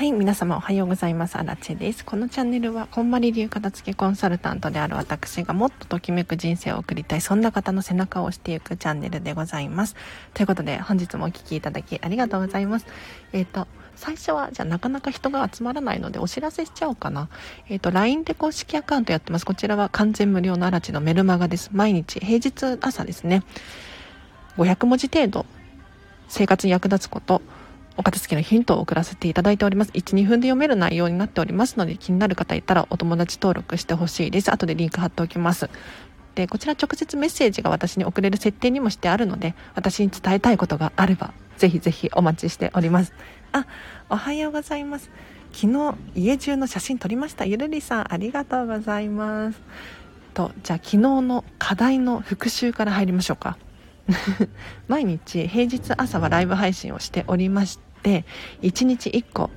はい、皆様おはようございます。アラチェです。このチャンネルは、こんまり流片付けコンサルタントである私がもっとときめく人生を送りたい、そんな方の背中を押していくチャンネルでございます。ということで、本日もお聴きいただきありがとうございます。えっ、ー、と、最初は、じゃあなかなか人が集まらないのでお知らせしちゃおうかな。えっ、ー、と、LINE で公式アカウントやってます。こちらは完全無料のアラチのメルマガです。毎日、平日朝ですね。500文字程度、生活に役立つこと、お片付けのヒントを送らせていただいております。1、2分で読める内容になっておりますので、気になる方いたらお友達登録してほしいです。後でリンク貼っておきます。で、こちら直接メッセージが私に送れる設定にもしてあるので、私に伝えたいことがあれば、ぜひぜひお待ちしております。あ、おはようございます。昨日、家中の写真撮りました。ゆるりさん、ありがとうございます。と、じゃあ昨日の課題の復習から入りましょうか。毎日平日朝はライブ配信をしておりまして1日1個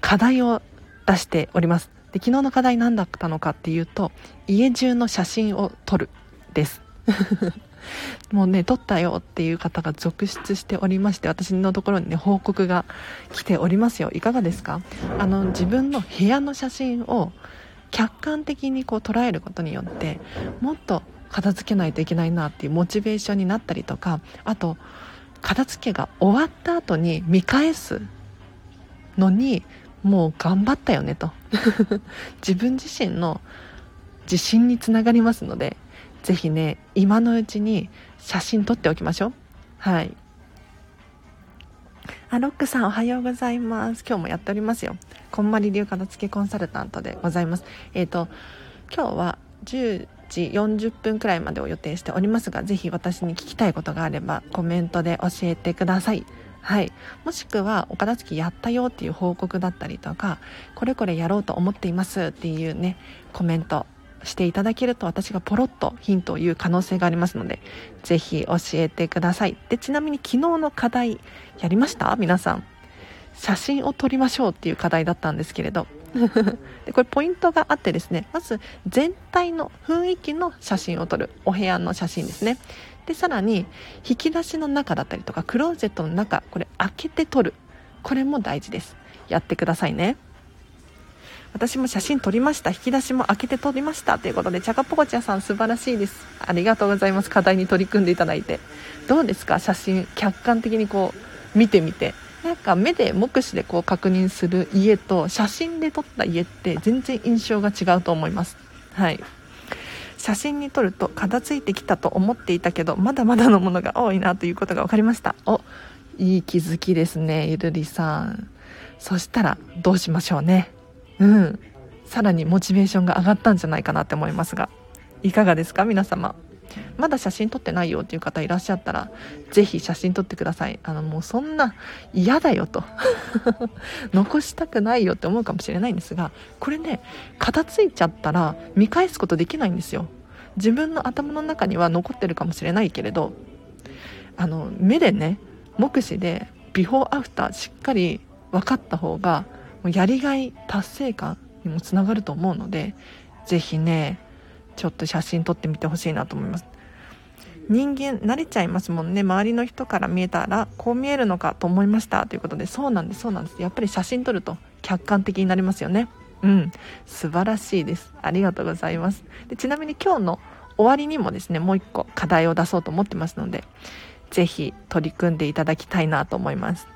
課題を出しております。で昨日の課題何だったのかっていうと家中の写真を撮るです。もうね撮ったよっていう方が続出しておりまして私のところにね報告が来ておりますよ。いかがですか？あの自分の部屋の写真を客観的にこう捉えることによってもっと片付けないといけないなっていうモチベーションになったりとかあと片付けが終わった後に見返すのにもう頑張ったよねと。自分自身の自信につながりますのでぜひね今のうちに写真撮っておきましょう。はい。あロックさんおはようございます。今日もやっておりますよ。こんまり流片付けコンサルタントでございます。えっ、ー、と今日は10時40分くらいまでを予定しておりますが、ぜひ私に聞きたいことがあればコメントで教えてください。はい。もしくは、お片付けやったよっていう報告だったりとか、これこれやろうと思っていますっていうね、コメントしていただけると私がポロッとヒントを言う可能性がありますので、ぜひ教えてください。で、ちなみに昨日の課題、やりました？皆さん。写真を撮りましょうっていう課題だったんですけれど、でこれポイントがあってですねまず全体の雰囲気の写真を撮るお部屋の写真ですね。でさらに引き出しの中だったりとかクローゼットの中これ開けて撮るこれも大事です。やってくださいね。私も写真撮りました。引き出しも開けて撮りました。ということでチャカポコチャさん素晴らしいです。ありがとうございます。課題に取り組んでいただいて。どうですか？写真客観的にこう見てみて。なんか目で目視でこう確認する家と写真で撮った家って全然印象が違うと思います。はい。写真に撮ると片付いてきたと思っていたけどまだまだのものが多いなということが分かりました。おいい気づきですねゆるりさん。そしたらどうしましょうね。うん。さらにモチベーションが上がったんじゃないかなって思いますがいかがですか皆様？まだ写真撮ってないよっていう方いらっしゃったら、ぜひ写真撮ってください。あの、もうそんな嫌だよと。残したくないよって思うかもしれないんですが、これね、片付いちゃったら見返すことできないんですよ。自分の頭の中には残ってるかもしれないけれど、あの、目でね、目視でビフォーアフターしっかり分かった方が、もうやりがい達成感にもつながると思うので、ぜひね、ちょっと写真撮ってみてほしいなと思います。人間慣れちゃいますもんね。周りの人から見えたらこう見えるのかと思いました。ということでそうなんですそうなんです。やっぱり写真撮ると客観的になりますよね。うん。素晴らしいです。ありがとうございます。でちなみに今日の終わりにもですねもう一個課題を出そうと思ってますので是非取り組んでいただきたいなと思います。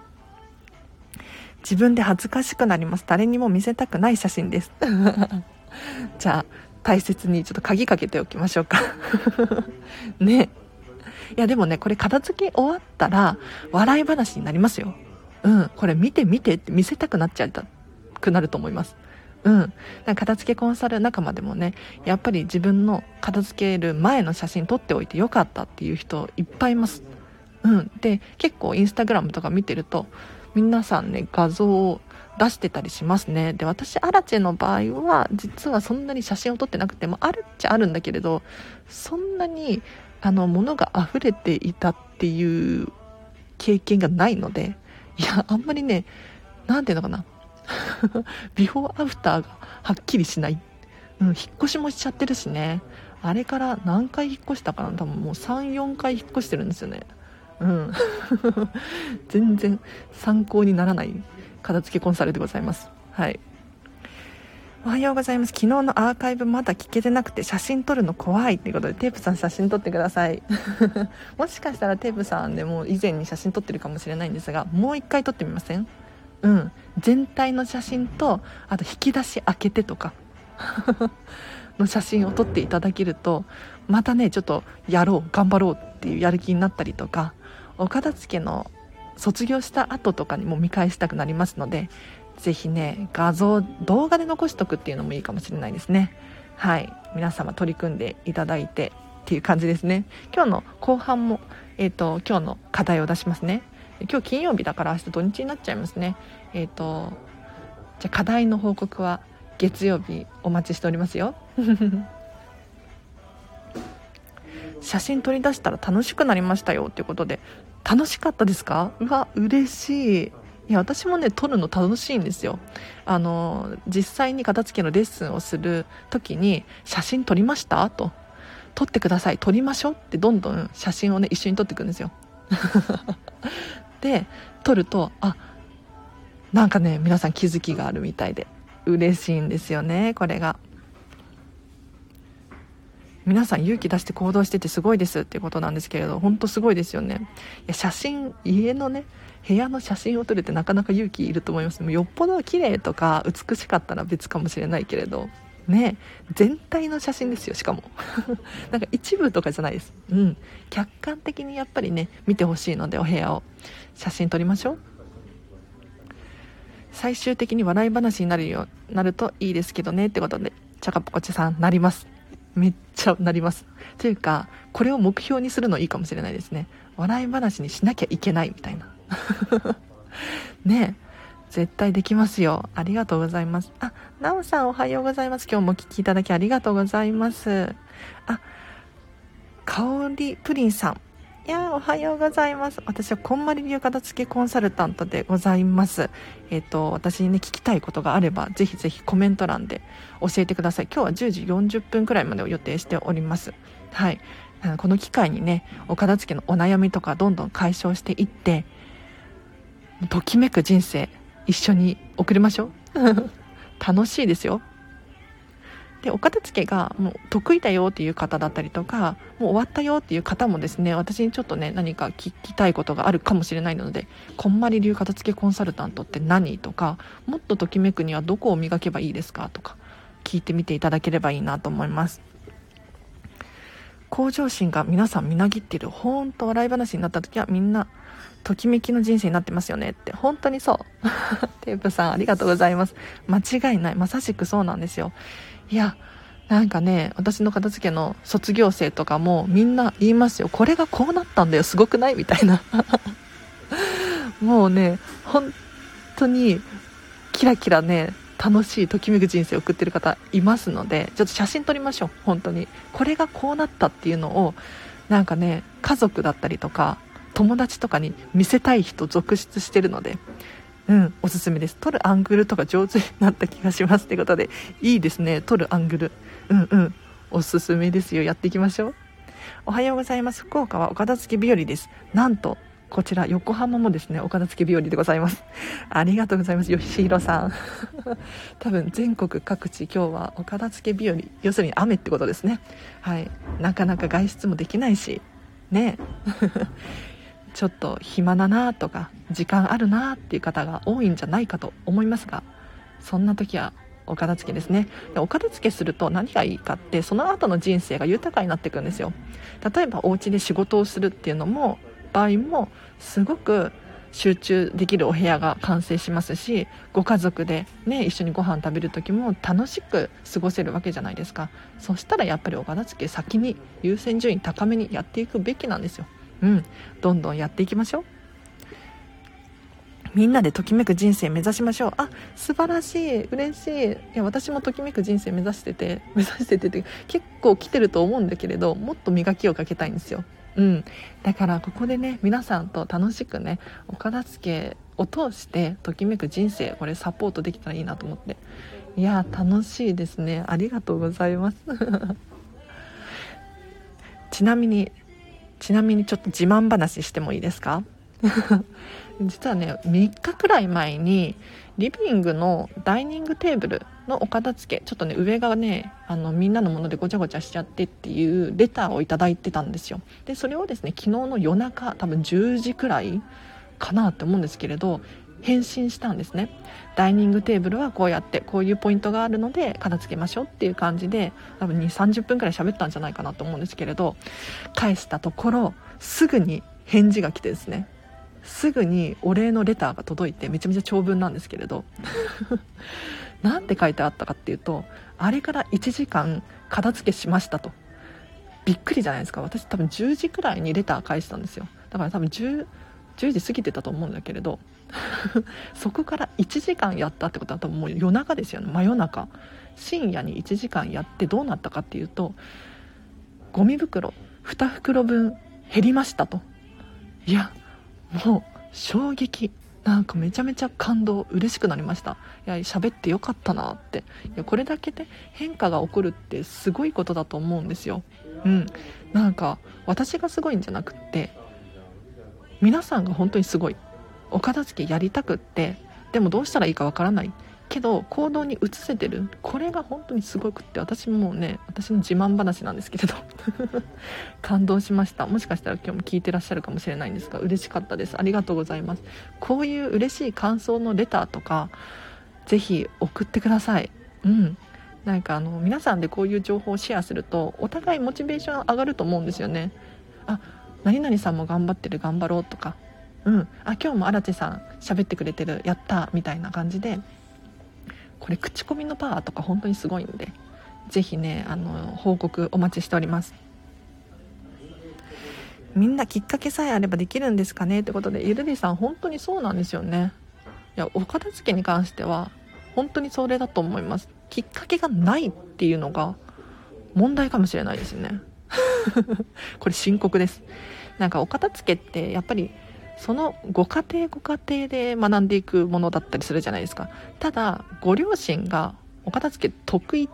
自分で恥ずかしくなります。誰にも見せたくない写真です。じゃあ大切にちょっと鍵かけておきましょうか ねいやでもねこれ片付け終わったら笑い話になりますようんこれ見て見てって見せたくなっちゃうくなると思いますうん。片付けコンサル仲間でもね、やっぱり自分の片付ける前の写真撮っておいてよかったっていう人いっぱいいます。うん。で、結構インスタグラムとか見てると、皆さんね、画像を出してたりしますね。で、私、アラチェの場合は、実はそんなに写真を撮ってなくても、あるっちゃあるんだけれど、そんなに、あの、物が溢れていたっていう経験がないので、いや、あんまりね、なんていうのかな。ビフォーアフターがはっきりしない。うん、引っ越しもしちゃってるしね。あれから何回引っ越したかな多分もう3、4回引っ越してるんですよね。うん。全然参考にならない片付けコンサルでございます。はい。おはようございます。昨日のアーカイブまだ聞けてなくて写真撮るの怖いってことでテープさん写真撮ってください。もしかしたらテープさんでも以前に写真撮ってるかもしれないんですがもう一回撮ってみません？うん。全体の写真とあと引き出し開けてとか。の写真を撮っていただけるとまたねちょっとやろう頑張ろうっていうやる気になったりとかお片付けの卒業した後とかにも見返したくなりますのでぜひね画像動画で残しとくっていうのもいいかもしれないですね。はい。皆様取り組んでいただいてっていう感じですね。今日の後半も、えーと、今日の課題を出しますね。今日金曜日だから明日土日になっちゃいますね。えっ、ー、とじゃ課題の報告は月曜日お待ちしておりますよ。写真撮り出したら楽しくなりましたよっていうことで楽しかったですか？うわ嬉しい。いや私もね撮るの楽しいんですよ。あの実際に片付けのレッスンをする時に写真撮りました？と。撮ってください。撮りましょう？ってどんどん写真をね一緒に撮っていくんですよ。で撮るとあなんかね皆さん気づきがあるみたいで嬉しいんですよねこれが。皆さん勇気出して行動しててすごいですっていうことなんですけれど本当すごいですよね。いや写真家のね部屋の写真を撮るってなかなか勇気いると思います。よっぽど綺麗とか美しかったら別かもしれないけれど。ね全体の写真ですよしかも。なんか一部とかじゃないです。うん。客観的にやっぱりね見てほしいのでお部屋を。写真撮りましょう。最終的に笑い話になるようなるといいですけどねってことでチャカポコチさんなります。めっちゃなります。というかこれを目標にするのいいかもしれないですね。笑い話にしなきゃいけないみたいな。ね絶対できますよ。ありがとうございます。あなおさんおはようございます。今日もお聴きいただきありがとうございます。あ香りプリンさん。いやおはようございます。私はこんまり流片付けコンサルタントでございます。えっ、ー、と私にね聞きたいことがあればぜひぜひコメント欄で教えてください。今日は10時40分くらいまでを予定しております。はい。この機会にねお片付けのお悩みとかどんどん解消していってときめく人生一緒に送りましょう。楽しいですよ。でお片付けがもう得意だよっていう方だったりとかもう終わったよっていう方もですね私にちょっとね何か聞きたいことがあるかもしれないのでこんまり流片付けコンサルタントって何とかもっとときめくにはどこを磨けばいいですかとか聞いてみていただければいいなと思います。向上心が皆さんみなぎっているほんと笑い話になった時はみんなときめきの人生になってますよねって本当にそう。テープさんありがとうございます。間違いない。まさしくそうなんですよ。いやなんかね私の片付けの卒業生とかもみんな言いますよ。これがこうなったんだよ。すごくない？みたいな。もうね本当にキラキラね楽しいときめく人生を送ってる方いますのでちょっと写真撮りましょう。本当に。これがこうなったっていうのをなんかね家族だったりとか友達とかに見せたい人続出してるのでうん、おすすめです。撮るアングルとか上手になった気がしますってことで、いいですね、撮るアングル。うんうん、おすすめですよ。やっていきましょう。おはようございます。福岡はお片付け日和です。なんと、こちら横浜もですね、お片付け日和でございます。ありがとうございます。吉弘さん。多分全国各地今日はお片付け日和、要するに雨ってことですね。はい。なかなか外出もできないし、ね。ちょっと暇だなとか時間あるなっていう方が多いんじゃないかと思いますがそんな時はお片付けですね。でお片付けすると何がいいかってその後の人生が豊かになっていくんですよ。例えばお家で仕事をするっていうのも場合もすごく集中できるお部屋が完成しますしご家族で、ね、一緒にご飯食べる時も楽しく過ごせるわけじゃないですか。そしたらやっぱりお片付け先に優先順位高めにやっていくべきなんですよ。うん、どんどんやっていきましょう。みんなでときめく人生目指しましょう。あ、素晴らしい、嬉しい。いや、私もときめく人生目指してて、目指しててて、結構来てると思うんだけれど、もっと磨きをかけたいんですよ。うん。だから、ここでね、皆さんと楽しくね、お片付けを通して、ときめく人生、これサポートできたらいいなと思って。いや、楽しいですね。ありがとうございます。ちなみにちなみにちょっと自慢話してもいいですか？実はね3日くらい前にリビングのダイニングテーブルのお片付けちょっとね上がねあのみんなのものでごちゃごちゃしちゃってっていうレターを頂いてたんですよ。でそれをですね昨日の夜中多分10時くらいかなって思うんですけれど返信したんですね。ダイニングテーブルはこうやってこういうポイントがあるので片付けましょうっていう感じで多分2 3 0分くらい喋ったんじゃないかなと思うんですけれど返したところすぐに返事が来てですね。すぐにお礼のレターが届いてめちゃめちゃ長文なんですけれど 何て書いてあったかっていうとあれから1時間片付けしましたと。びっくりじゃないですか。私多分10時くらいにレター返したんですよ。だから多分 10, 10時過ぎてたと思うんだけれど そこから1時間やったってことは多分もう夜中ですよね。真夜中。深夜に1時間やってどうなったかっていうとゴミ袋2袋分減りましたと。いやもう衝撃。なんかめちゃめちゃ感動嬉しくなりました。いや喋ってよかったなって。いやこれだけで変化が起こるってすごいことだと思うんですよ。うん。なんか私がすごいんじゃなくって皆さんが本当にすごい。お片付けやりたくってでもどうしたらいいかわからない。けど行動に移せてる。これが本当にすごくって私もね私の自慢話なんですけれど。感動しました。もしかしたら今日も聞いてらっしゃるかもしれないんですが嬉しかったです。ありがとうございます。こういう嬉しい感想のレターとかぜひ送ってください。うん。なんかあの皆さんでこういう情報をシェアするとお互いモチベーション上がると思うんですよね。あ何々さんも頑張ってる頑張ろうとかうん。あ今日も荒地さん喋ってくれてるやったみたいな感じで。これ口コミのパワーとか本当にすごいんで是非ねあの報告お待ちしております。みんなきっかけさえあればできるんですかね？ってことでゆるりさん本当にそうなんですよね。いやお片付けに関しては本当にそれだと思います。きっかけがないっていうのが問題かもしれないですね。これ深刻です。なんかお片付けってやっぱりそのご家庭ご家庭で学んでいくものだったりするじゃないですか。ただご両親がお片付け得意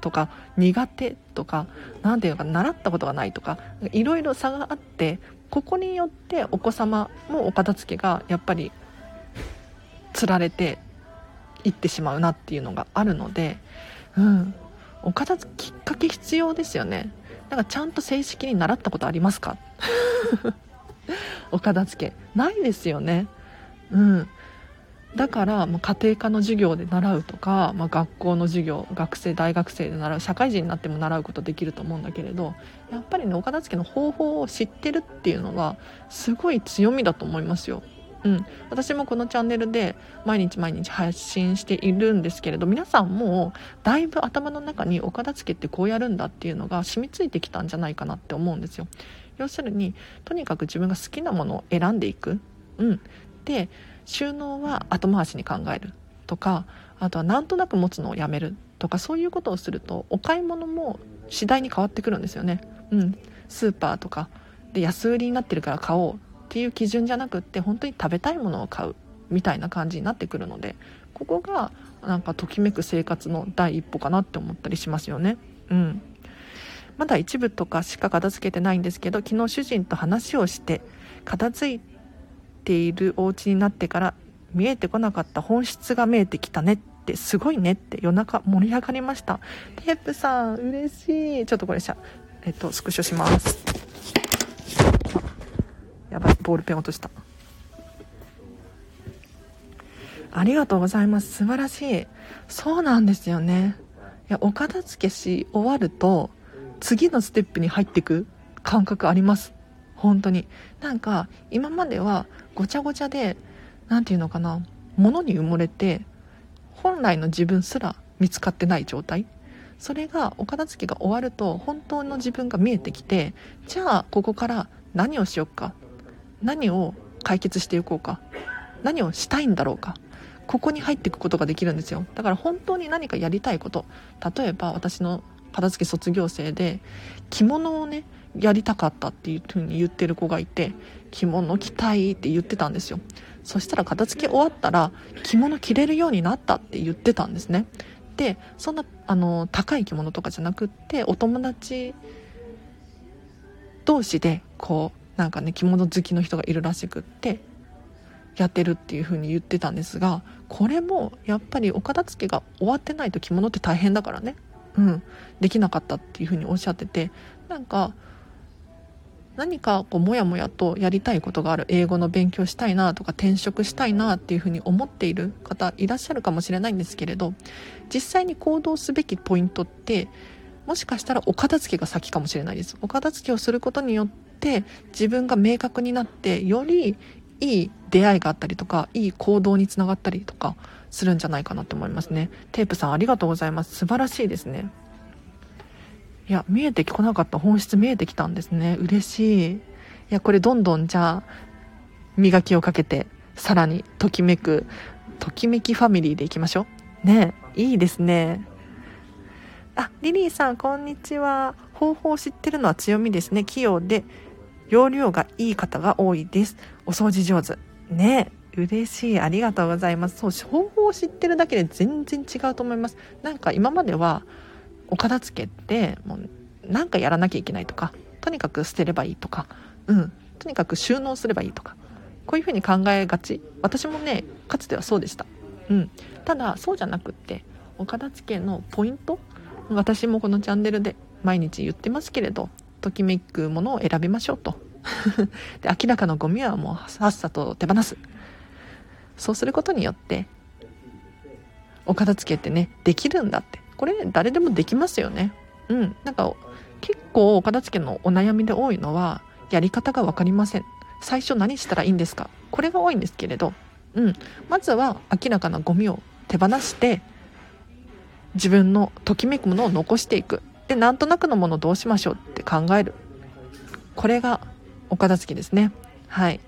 とか苦手とか何ていうか習ったことがないとかいろいろ差があってここによってお子様もお片付けがやっぱりつられていってしまうなっていうのがあるので、うん、お片付けきっかけ必要ですよね。だかちゃんと正式に習ったことありますか？お片付けないですよねうんだから、まあ、家庭科の授業で習うとか、まあ、学校の授業学生大学生で習う社会人になっても習うことできると思うんだけれどやっぱりねお片付けの方法を知ってるっていうのがすごい強みだと思いますよ。うん、私もこのチャンネルで毎日毎日配信しているんですけれど皆さんもだいぶ頭の中にお片付けってこうやるんだっていうのが染みついてきたんじゃないかなって思うんですよ。要するにとにかく自分が好きなものを選んでいく、うん、で収納は後回しに考える。とかあとはなんとなく持つのをやめる。とかそういうことをするとお買い物も次第に変わってくるんですよね、うん、スーパーとかで安売りになってるから買おうっていう基準じゃなくって本当に食べたいものを買うみたいな感じになってくるのでここがなんかときめく生活の第一歩かなって思ったりしますよね。うん。まだ一部とかしか片付けてないんですけど昨日主人と話をして片付いているお家になってから見えてこなかった本質が見えてきたねってすごいねって夜中盛り上がりました。テープさん嬉しい。ちょっとこれしゃえっとスクショします。やばいボールペン落とした。ありがとうございます。素晴らしい。そうなんですよね。いやお片付けし終わると次のステップに入っていく感覚あります。本当に。なんか今まではごちゃごちゃで何て言うのかな物に埋もれて本来の自分すら見つかってない状態。それがお片付けが終わると本当の自分が見えてきてじゃあここから何をしようか。何を解決していこうか。何をしたいんだろうか。ここに入っていくことができるんですよ。だから本当に何かやりたいこと。例えば私の片付け卒業生で着物をねやりたかったっていう風に言ってる子がいて着物着たいって言ってたんですよ。そしたら片付け終わったら着物着れるようになったって言ってたんですね。でそんなあの高い着物とかじゃなくってお友達同士でこうなんかね着物好きの人がいるらしくってやってるっていう風に言ってたんですがこれもやっぱりお片付けが終わってないと着物って大変だからね。うんできなかったっていう風におっしゃっててなんか何かこうモヤモヤとやりたいことがある英語の勉強したいなとか転職したいなっていうふうに思っている方いらっしゃるかもしれないんですけれど実際に行動すべきポイントってもしかしたらお片付けが先かもしれないです。お片付けをすることによって自分が明確になってよりいい出会いがあったりとかいい行動につながったりとかするんじゃないかなと思いますね。テープさんありがとうございます。素晴らしいですね。いや見えてこなかった本質見えてきたんですね。嬉しい。いやこれどんどんじゃあ磨きをかけてさらにときめくときめきファミリーでいきましょう。ねいいですね。あリリーさんこんにちは。方法を知ってるのは強みですね。器用で容量がいい方が多いです。お掃除上手。ね。え嬉しい。ありがとうございます。そう方法を知ってるだけで全然違うと思います。なんか今まではお片付けってもうなんかやらなきゃいけないとかとにかく捨てればいいとかうん。とにかく収納すればいいとかこういうふうに考えがち。私もねかつてはそうでした。うん。ただそうじゃなくってお片付けのポイント私もこのチャンネルで毎日言ってますけれどときめくものを選びましょうと。で明らかなゴミはもうさっさと手放す。そうすることによってお片付けってねできるんだって。これ誰でもできますよね。うん。なんか結構お片付けのお悩みで多いのはやり方が分かりません。最初何したらいいんですか？これが多いんですけれどうん。まずは明らかなゴミを手放して自分のときめくものを残していく。でなんとなくのものどうしましょうって考える。これがお片付けですね。はい。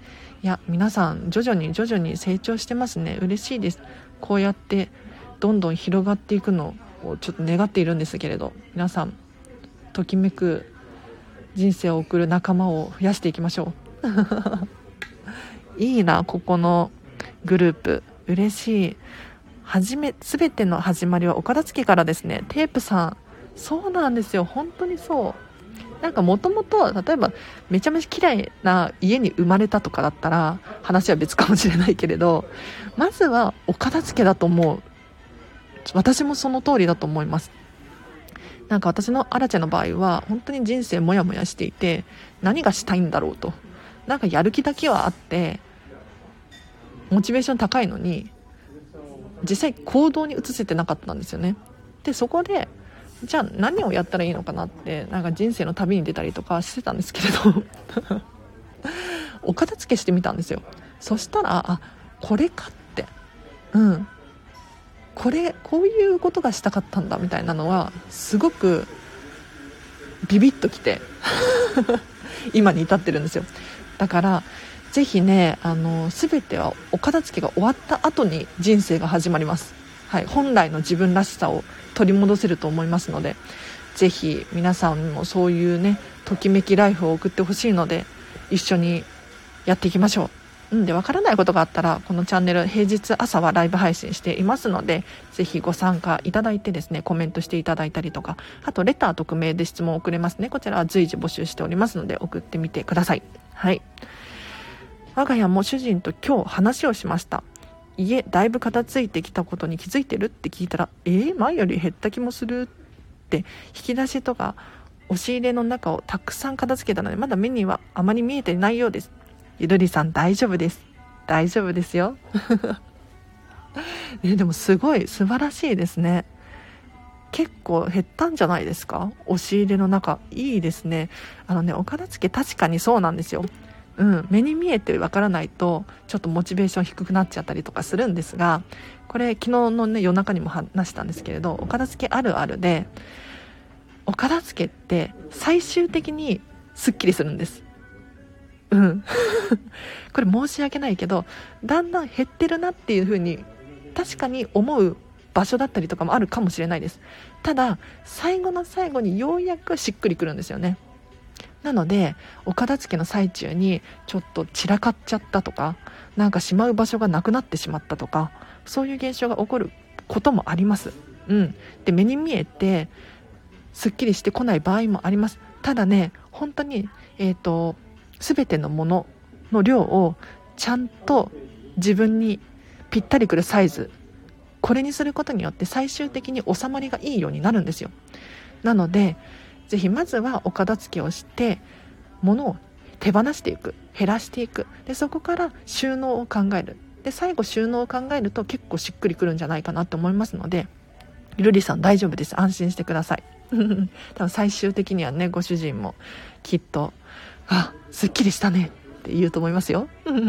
いや皆さん徐々に徐々に成長してますね。嬉しいです。こうやってどんどん広がっていくのをちょっと願っているんですけれど皆さんときめく人生を送る仲間を増やしていきましょう。いいなここのグループ。嬉しい。はじめ全ての始まりはお片付けからですね。テープさんそうなんですよ。本当にそう。なんかもともと例えばめちゃめちゃ綺麗な家に生まれたとかだったら話は別かもしれないけれどまずはお片付けだと思う。私もその通りだと思います。なんか私のアラチェの場合は本当に人生モヤモヤしていて何がしたいんだろうと。なんかやる気だけはあってモチベーション高いのに実際行動に移せてなかったんですよね。でそこでじゃあ何をやったらいいのかなってなんか人生の旅に出たりとかしてたんですけれど。お片付けしてみたんですよ。そしたらあこれかって。うん。これこういうことがしたかったんだみたいなのはすごくビビッときて。今に至ってるんですよ。だからぜひねあの全てはお片付けが終わった後に人生が始まります、はい、本来の自分らしさを取り戻せると思いますのでぜひ皆さんもそういうねときめきライフを送ってほしいので一緒にやっていきましょう。うんでわからないことがあったらこのチャンネル平日朝はライブ配信していますのでぜひご参加いただいてですねコメントしていただいたりとかあとレター匿名で質問を送れますね。こちらは随時募集しておりますので送ってみてください。はい。我が家も主人と今日話をしました。家だいぶ片付いてきたことに気づいてるって聞いたらえー、前より減った気もするって引き出しとか押し入れの中をたくさん片付けたのでまだ目にはあまり見えてないようです。ゆるりさん大丈夫です。大丈夫ですよ。ね、でもすごい素晴らしいですね。結構減ったんじゃないですか？押し入れの中。いいですね。あのねお片付け確かにそうなんですよ。うん、目に見えてわからないとちょっとモチベーション低くなっちゃったりとかするんですがこれ昨日のね夜中にも話したんですけれどお片付けあるあるでお片付けって最終的にすっきりするんです。うん。これ申し訳ないけどだんだん減ってるなっていう風に確かに思う場所だったりとかもあるかもしれないです。ただ最後の最後にようやくしっくりくるんですよね。なのでお片付けの最中にちょっと散らかっちゃったとかなんかしまう場所がなくなってしまったとかそういう現象が起こることもあります。うん、で目に見えてすっきりしてこない場合もあります。ただね本当に、えーと、全てのものの量をちゃんと自分にぴったりくるサイズこれにすることによって最終的に収まりがいいようになるんですよ。なので是非まずはお片付けをして物を手放していく減らしていく。でそこから収納を考える。で最後収納を考えると結構しっくりくるんじゃないかなって思いますのでルリさん大丈夫です。安心してください。多分最終的にはねご主人もきっと「あすっきりしたね」って言うと思いますよ。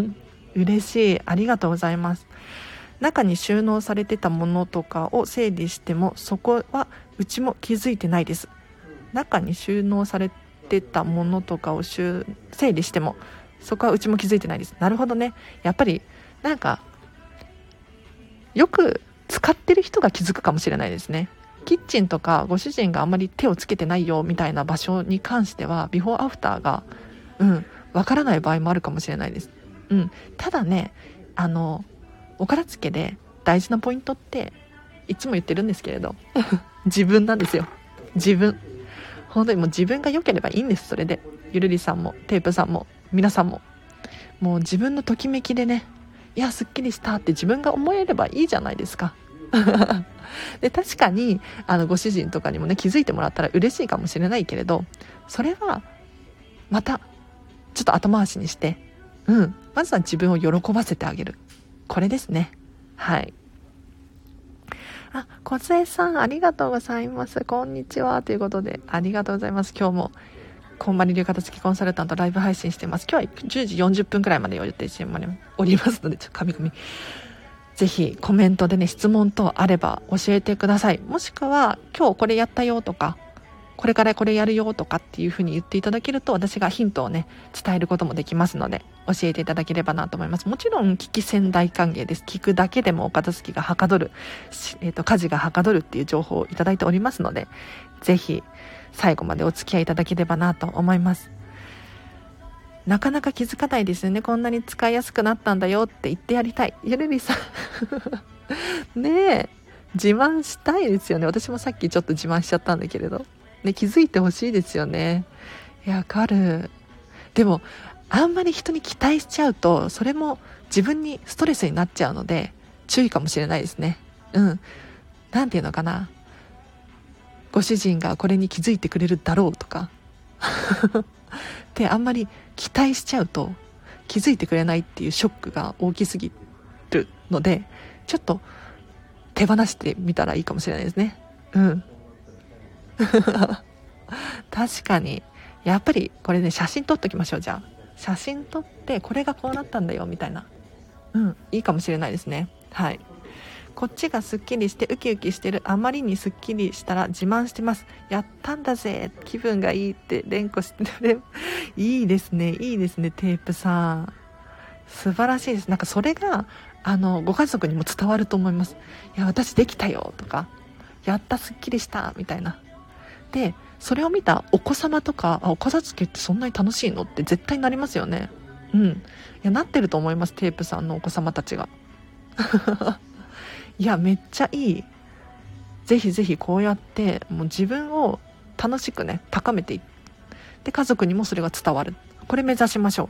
嬉しい。ありがとうございます。中に収納されてたものとかを整理してもそこはうちも気づいてないです。中に収納されてたものとかを整理してもそこはうちも気づいてないです。なるほどね。やっぱりなんかよく使ってる人が気づくかもしれないですね。キッチンとかご主人があんまり手をつけてないよみたいな場所に関してはビフォーアフターがうんわからない場合もあるかもしれないです。うん。ただねあのお片付けで大事なポイントっていつも言ってるんですけれど 自分なんですよ。自分。本当にもう自分が良ければいいんですそれでゆるりさんもテープさんも皆さんももう自分のときめきでねいやすっきりしたって自分が思えればいいじゃないですか で確かにあのご主人とかにもね気づいてもらったら嬉しいかもしれないけれどそれはまたちょっと後回しにしてうんまずは自分を喜ばせてあげるこれですね。はい。あ、小杖さん、ありがとうございます。こんにちは。ということで、ありがとうございます。今日も、こんばり流片付きコンサルタントライブ配信してます。今日は10時40分くらいまで予定しておりますので、ちょっと噛み込み。ぜひコメントでね、質問等あれば教えてください。もしくは、今日これやったよとか、これからこれやるよとかっていうふうに言っていただけると私がヒントをね伝えることもできますので教えていただければなと思います。もちろん聞き戦大歓迎です。聞くだけでもお片付きがはかどる、えーと、家事がはかどるっていう情報をいただいておりますのでぜひ最後までお付き合いいただければなと思います。なかなか気づかないですよね。こんなに使いやすくなったんだよって言ってやりたい。ゆるりさん。ねえ。自慢したいですよね。私もさっきちょっと自慢しちゃったんだけれど。ね、気づいてほしいですよね。いや、わかる。でも、あんまり人に期待しちゃうと、それも自分にストレスになっちゃうので、注意かもしれないですね。うん。なんていうのかな。ご主人がこれに気づいてくれるだろうとか。で、あんまり期待しちゃうと、気づいてくれないっていうショックが大きすぎるので、ちょっと手放してみたらいいかもしれないですね。うん。確かに。やっぱりこれね写真撮っときましょうじゃあ。写真撮ってこれがこうなったんだよみたいな。うんいいかもしれないですね。はい。こっちがすっきりしてウキウキしてる。あまりにすっきりしたら自慢してます。やったんだぜ気分がいいって連呼してる いいですねいいですねテープさん。素晴らしいです。なんかそれがあのご家族にも伝わると思います。いや私できたよとか。やったすっきりしたみたいな。でそれを見たお子様とかあお片付けってそんなに楽しいのって絶対なりますよね。うん。いやなってると思いますテープさんのお子様たちが。いやめっちゃいい。ぜひぜひこうやってもう自分を楽しくね高めていって家族にもそれが伝わる。これ目指しましょう。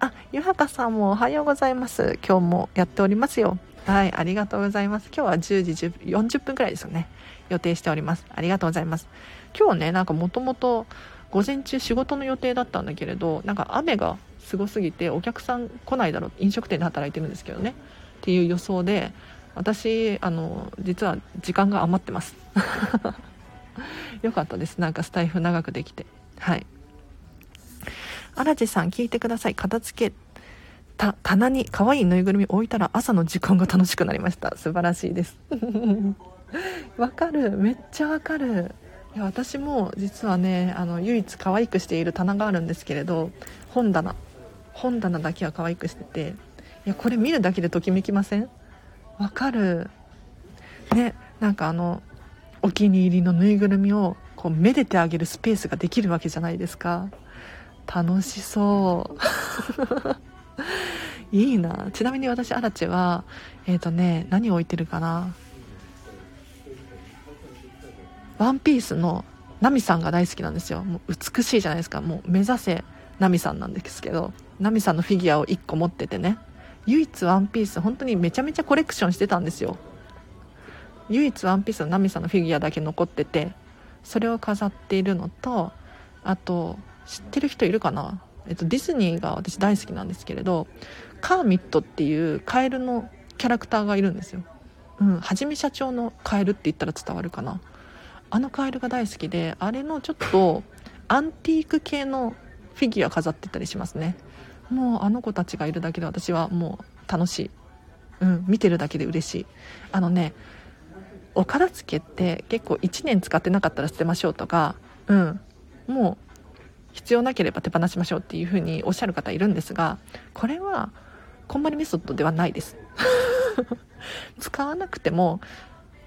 あゆはかさんもおはようございます。今日もやっておりますよ。はいありがとうございます。今日は10時40分くらいですよね。予定しております。ありがとうございます。今日ねなんかもともと午前中仕事の予定だったんだけれどなんか雨がすごすぎてお客さん来ないだろう飲食店で働いてるんですけどね。っていう予想で私あの実は時間が余ってます。よかったです。なんかスタイフ長くできて。はい。荒地さん聞いてください。片付けた棚に可愛いぬいぐるみ置いたら朝の時間が楽しくなりました。素晴らしいです。わかる。めっちゃわかる。いや私も実はねあの唯一可愛くしている棚があるんですけれど本棚。本棚だけは可愛くしてていやこれ見るだけでときめきません？わかる。ねなんかあのお気に入りのぬいぐるみをこうめでてあげるスペースができるわけじゃないですか。楽しそう。いいな。ちなみに私アラチェはえっ、ー、とね何を置いてるかな？ワンピースのナミさんが大好きなんですよ。もう美しいじゃないですか。もう目指せナミさんなんですけど。ナミさんのフィギュアを1個持っててね。唯一ワンピース本当にめちゃめちゃコレクションしてたんですよ。唯一ワンピースのナミさんのフィギュアだけ残ってて。それを飾っているのとあと知ってる人いるかな、えっと、ディズニーが私大好きなんですけれどカーミットっていうカエルのキャラクターがいるんですよ、うん、はじめ社長のカエルって言ったら伝わるかな？あのカエルが大好きであれのちょっとアンティーク系のフィギュア飾ってたりしますね。もうあの子たちがいるだけで私はもう楽しい。うん見てるだけで嬉しい。あのねお片付けって結構1年使ってなかったら捨てましょうとかうんもう必要なければ手放しましょうっていうふうにおっしゃる方いるんですがこれはこんまりメソッドではないです。使わなくても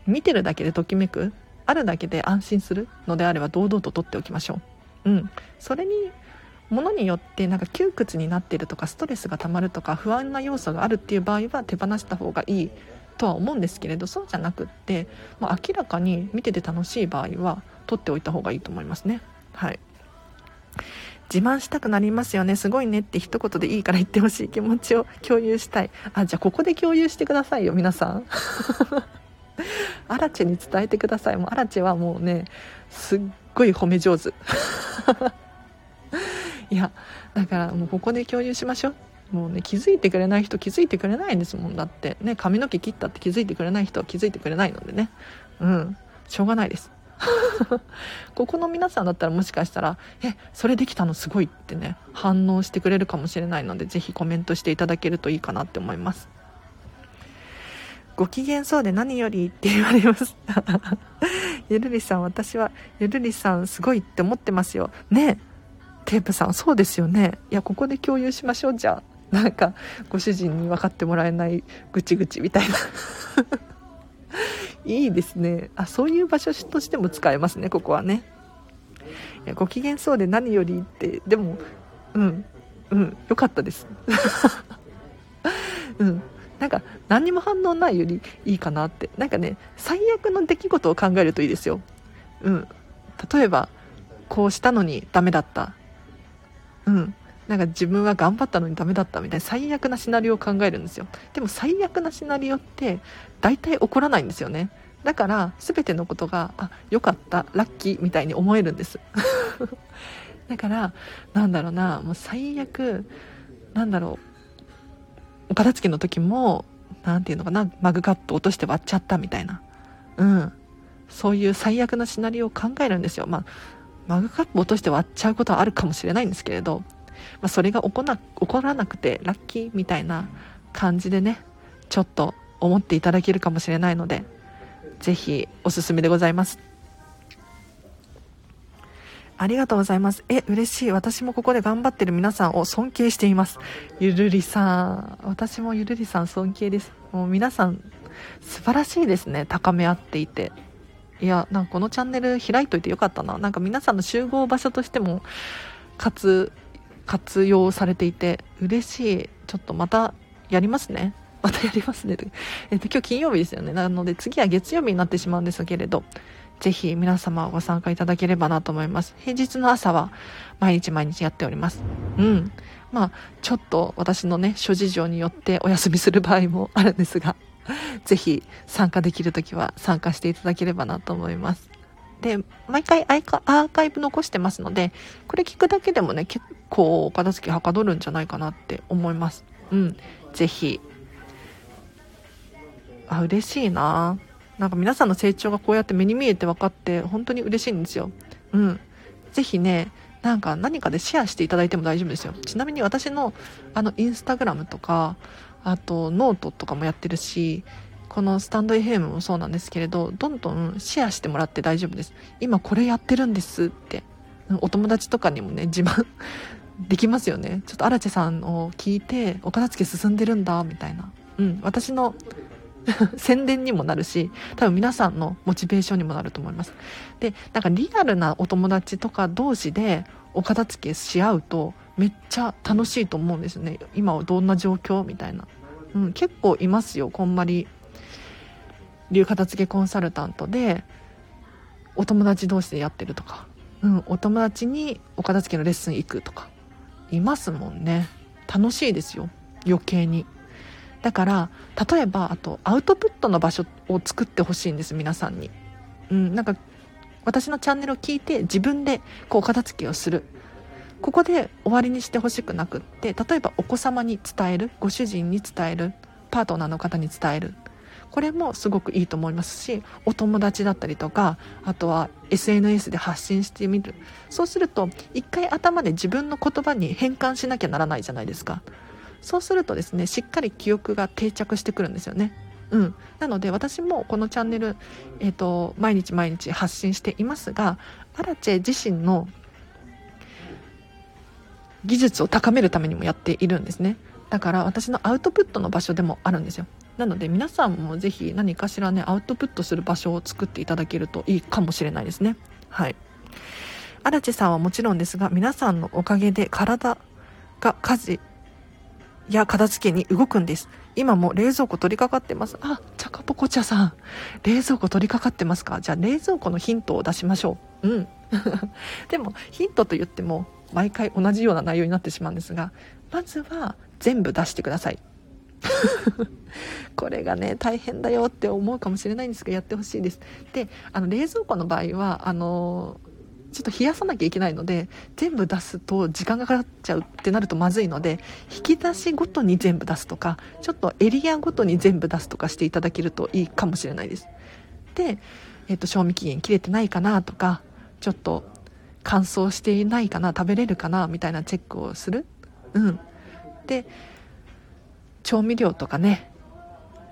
見てるだけでときめくあるだけで安心するのであれば堂々と取っておきましょう。うん。それにものによってなんか窮屈になっているとかストレスがたまるとか不安な要素があるっていう場合は手放した方がいいとは思うんですけれどそうじゃなくって、まあ、明らかに見てて楽しい場合は取っておいた方がいいと思いますね。はい。自慢したくなりますよね。すごいねって一言でいいから言ってほしい気持ちを共有したい。あじゃあここで共有してくださいよ皆さん。アラチに伝えてください。もうアラチはもうねすっごい褒め上手。いやだからもうここで共有しましょう。もうね気づいてくれない人気づいてくれないんですもん。だってね髪の毛切ったって気づいてくれない人は気づいてくれないのでね。うん。しょうがないです。ここの皆さんだったらもしかしたら「えそれできたのすごい」ってね反応してくれるかもしれないので是非コメントしていただけるといいかなって思います。ご機嫌そうで何よりって言われます。ゆるりさん私はゆるりさんすごいって思ってますよ。ね。テープさんそうですよね。いやここで共有しましょうじゃあ。なんかご主人に分かってもらえないぐちぐちみたいな。いいですね。あそういう場所としても使えますねここはね。いやご機嫌そうで何よりって。でもうん。うん。よかったです。うん。なんか何にも反応ないよりいいかなって。なんかね最悪の出来事を考えるといいですよ。うん。例えばこうしたのにダメだった。うん。なんか自分は頑張ったのにダメだったみたいな。最悪なシナリオを考えるんですよ。でも最悪なシナリオって大体起こらないんですよね。だから全てのことがあ良かったラッキーみたいに思えるんです。だからなんだろうなもう最悪なんだろう。お片付けの時も何て言うのかなマグカップ落として割っちゃったみたいな。うん。そういう最悪なシナリオを考えるんですよ。まあマグカップ落として割っちゃうことはあるかもしれないんですけれど、まあ、それが起こな起こらなくてラッキーみたいな感じでねちょっと思っていただけるかもしれないのでぜひおすすめでございます。ありがとうございます。え嬉しい。私もここで頑張ってる皆さんを尊敬しています。ゆるりさん。私もゆるりさん尊敬です。もう皆さん素晴らしいですね。高め合っていて。いやなんかこのチャンネル開いといてよかったな。なんか皆さんの集合場所としても活活用されていて。嬉しい。ちょっとまたやりますね。またやりますね、えっと、今日金曜日ですよね。なので次は月曜日になってしまうんですけれど。ぜひ皆様ご参加いただければなと思います平日の朝は毎日毎日やっておりますうんまあちょっと私のね諸事情によってお休みする場合もあるんですが ぜひ参加できる時は参加していただければなと思います。で、毎回アーカイブ残してますので、これ聞くだけでもね、結構お片付けはかどるんじゃないかなって思います。うん。ぜひ。あ、嬉しいななんか皆さんの成長がこうやって目に見えて分かって本当に嬉しいんですよ。うん。ぜひね、なんか何かでシェアしていただいても大丈夫ですよ。ちなみに私のあのインスタグラムとか、あとノートとかもやってるしこのスタンド FM もそうなんですけれどどんどんシェアしてもらって大丈夫です今これやってるんですってお友達とかにもね自慢 できますよねちょっと荒地さんを聞いてお片付け進んでるんだみたいなうん私の 宣伝にもなるし多分皆さんのモチベーションにもなると思います。でなんかリアルなお友達とか同士でお片付けし合うとめっちゃ楽しいと思うんですね。今はどんな状況みたいな、うん、結構いますよこんまり。流片付けコンサルタントでお友達同士でやってるとか、うん、お友達にお片付けのレッスン行くとか。いますもんね。楽しいですよ。余計に。だから例えばあとアウトプットの場所を作ってほしいんです皆さんに。うんなんか私のチャンネルを聞いて自分でこう片付けをする。ここで終わりにしてほしくなくって例えばお子様に伝えるご主人に伝えるパートナーの方に伝える。これもすごくいいと思いますしお友達だったりとかあとは SNS で発信してみる。そうすると一回頭で自分の言葉に変換しなきゃならないじゃないですか。そうするとですねしっかり記憶が定着してくるんですよね。うん、なので私もこのチャンネル、えーと、毎日毎日発信していますがアラチェ自身の技術を高めるためにもやっているんですね。だから私のアウトプットの場所でもあるんですよ。なので皆さんもぜひ何かしらねアウトプットする場所を作っていただけるといいかもしれないですね。はい。荒地さんはもちろんですが皆さんのおかげで体が家事や片付けに動くんです。今も冷蔵庫取り掛かってます。あチャカポコ茶さん。冷蔵庫取り掛かってますか？じゃあ冷蔵庫のヒントを出しましょう。うん。でもヒントと言っても毎回同じような内容になってしまうんですがまずは全部出してください。これがね大変だよって思うかもしれないんですがやってほしいです。であの冷蔵庫の場合はあのちょっと冷やさなきゃいけないので全部出すと時間がかかっちゃうってなるとまずいので引き出しごとに全部出すとかちょっとエリアごとに全部出すとかしていただけるといいかもしれないです。で、えー、と賞味期限切れてないかなとかちょっと乾燥していないかな食べれるかなみたいなチェックをする。うん。で調味料とかね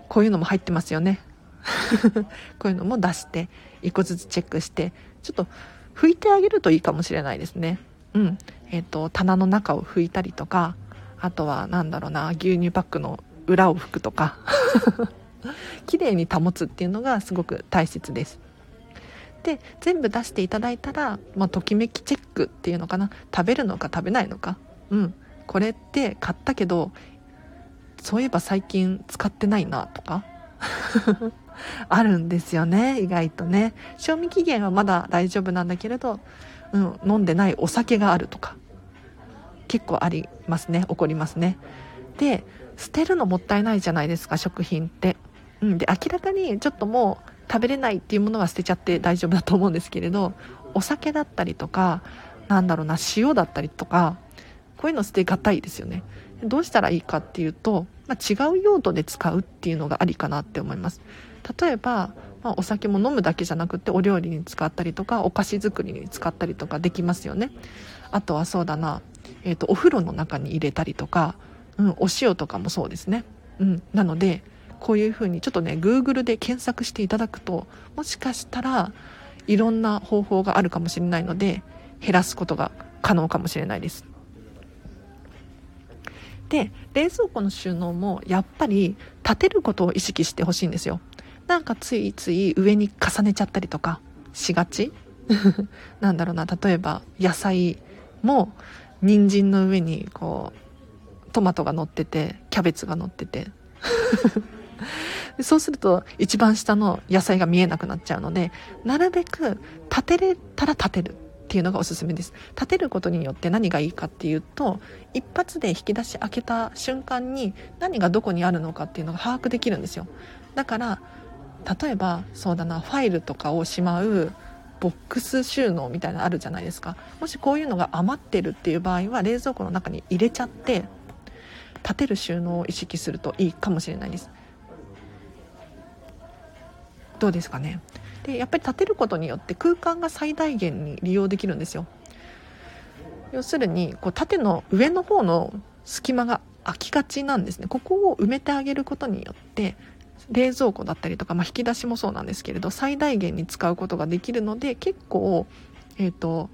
こういうのも入ってますよね。こういうのも出して1個ずつチェックしてちょっと拭いてあげるといいかもしれないですね。うん。えっ、ー、と棚の中を拭いたりとかあとは何だろうな牛乳パックの裏を拭くとか。綺麗に保つっていうのがすごく大切です。で全部出していただいたら、まあ、ときめきチェックっていうのかな。食べるのか食べないのか。うん。これって買ったけどそういえば最近使ってないなとか。あるんですよね意外とね。賞味期限はまだ大丈夫なんだけれど、うん、飲んでないお酒があるとか結構ありますね起こりますね。で捨てるのもったいないじゃないですか食品って、うん、で明らかにちょっともう食べれないっていうものは捨てちゃって大丈夫だと思うんですけれどお酒だったりとかなんだろうな塩だったりとかこういうの捨てがたいですよね。どうしたらいいかっていうと、まあ、違う用途で使うっていうのがありかなって思います。例えば、まあ、お酒も飲むだけじゃなくてお料理に使ったりとかお菓子作りに使ったりとかできますよね。あとはそうだな、えーと、お風呂の中に入れたりとか、うん、お塩とかもそうですね、うん、なのでこういうふうにちょっとね Google で検索していただくともしかしたらいろんな方法があるかもしれないので減らすことが可能かもしれないです。で冷蔵庫の収納もやっぱり立てることを意識してほしいんですよ。なんかついつい上に重ねちゃったりとかしがち？なんだろうな。例えば野菜も人参の上にこうトマトが乗っててキャベツが乗ってて。そうすると一番下の野菜が見えなくなっちゃうのでなるべく立てれたら立てるっていうのがおすすめです。立てることによって何がいいかっていうと一発で引き出し開けた瞬間に何がどこにあるのかっていうのが把握できるんですよ。だから例えばそうだなファイルとかをしまうボックス収納みたいなのあるじゃないですか。もしこういうのが余ってるっていう場合は冷蔵庫の中に入れちゃって立てる収納を意識するといいかもしれないです。どうですかね。でやっぱり立てることによって空間が最大限に利用できるんですよ。要するにこう縦の上の方の隙間が空きがちなんですね。ここを埋めてあげることによって冷蔵庫だったりとか、まあ、引き出しもそうなんですけれど最大限に使うことができるので結構えっ、ー、と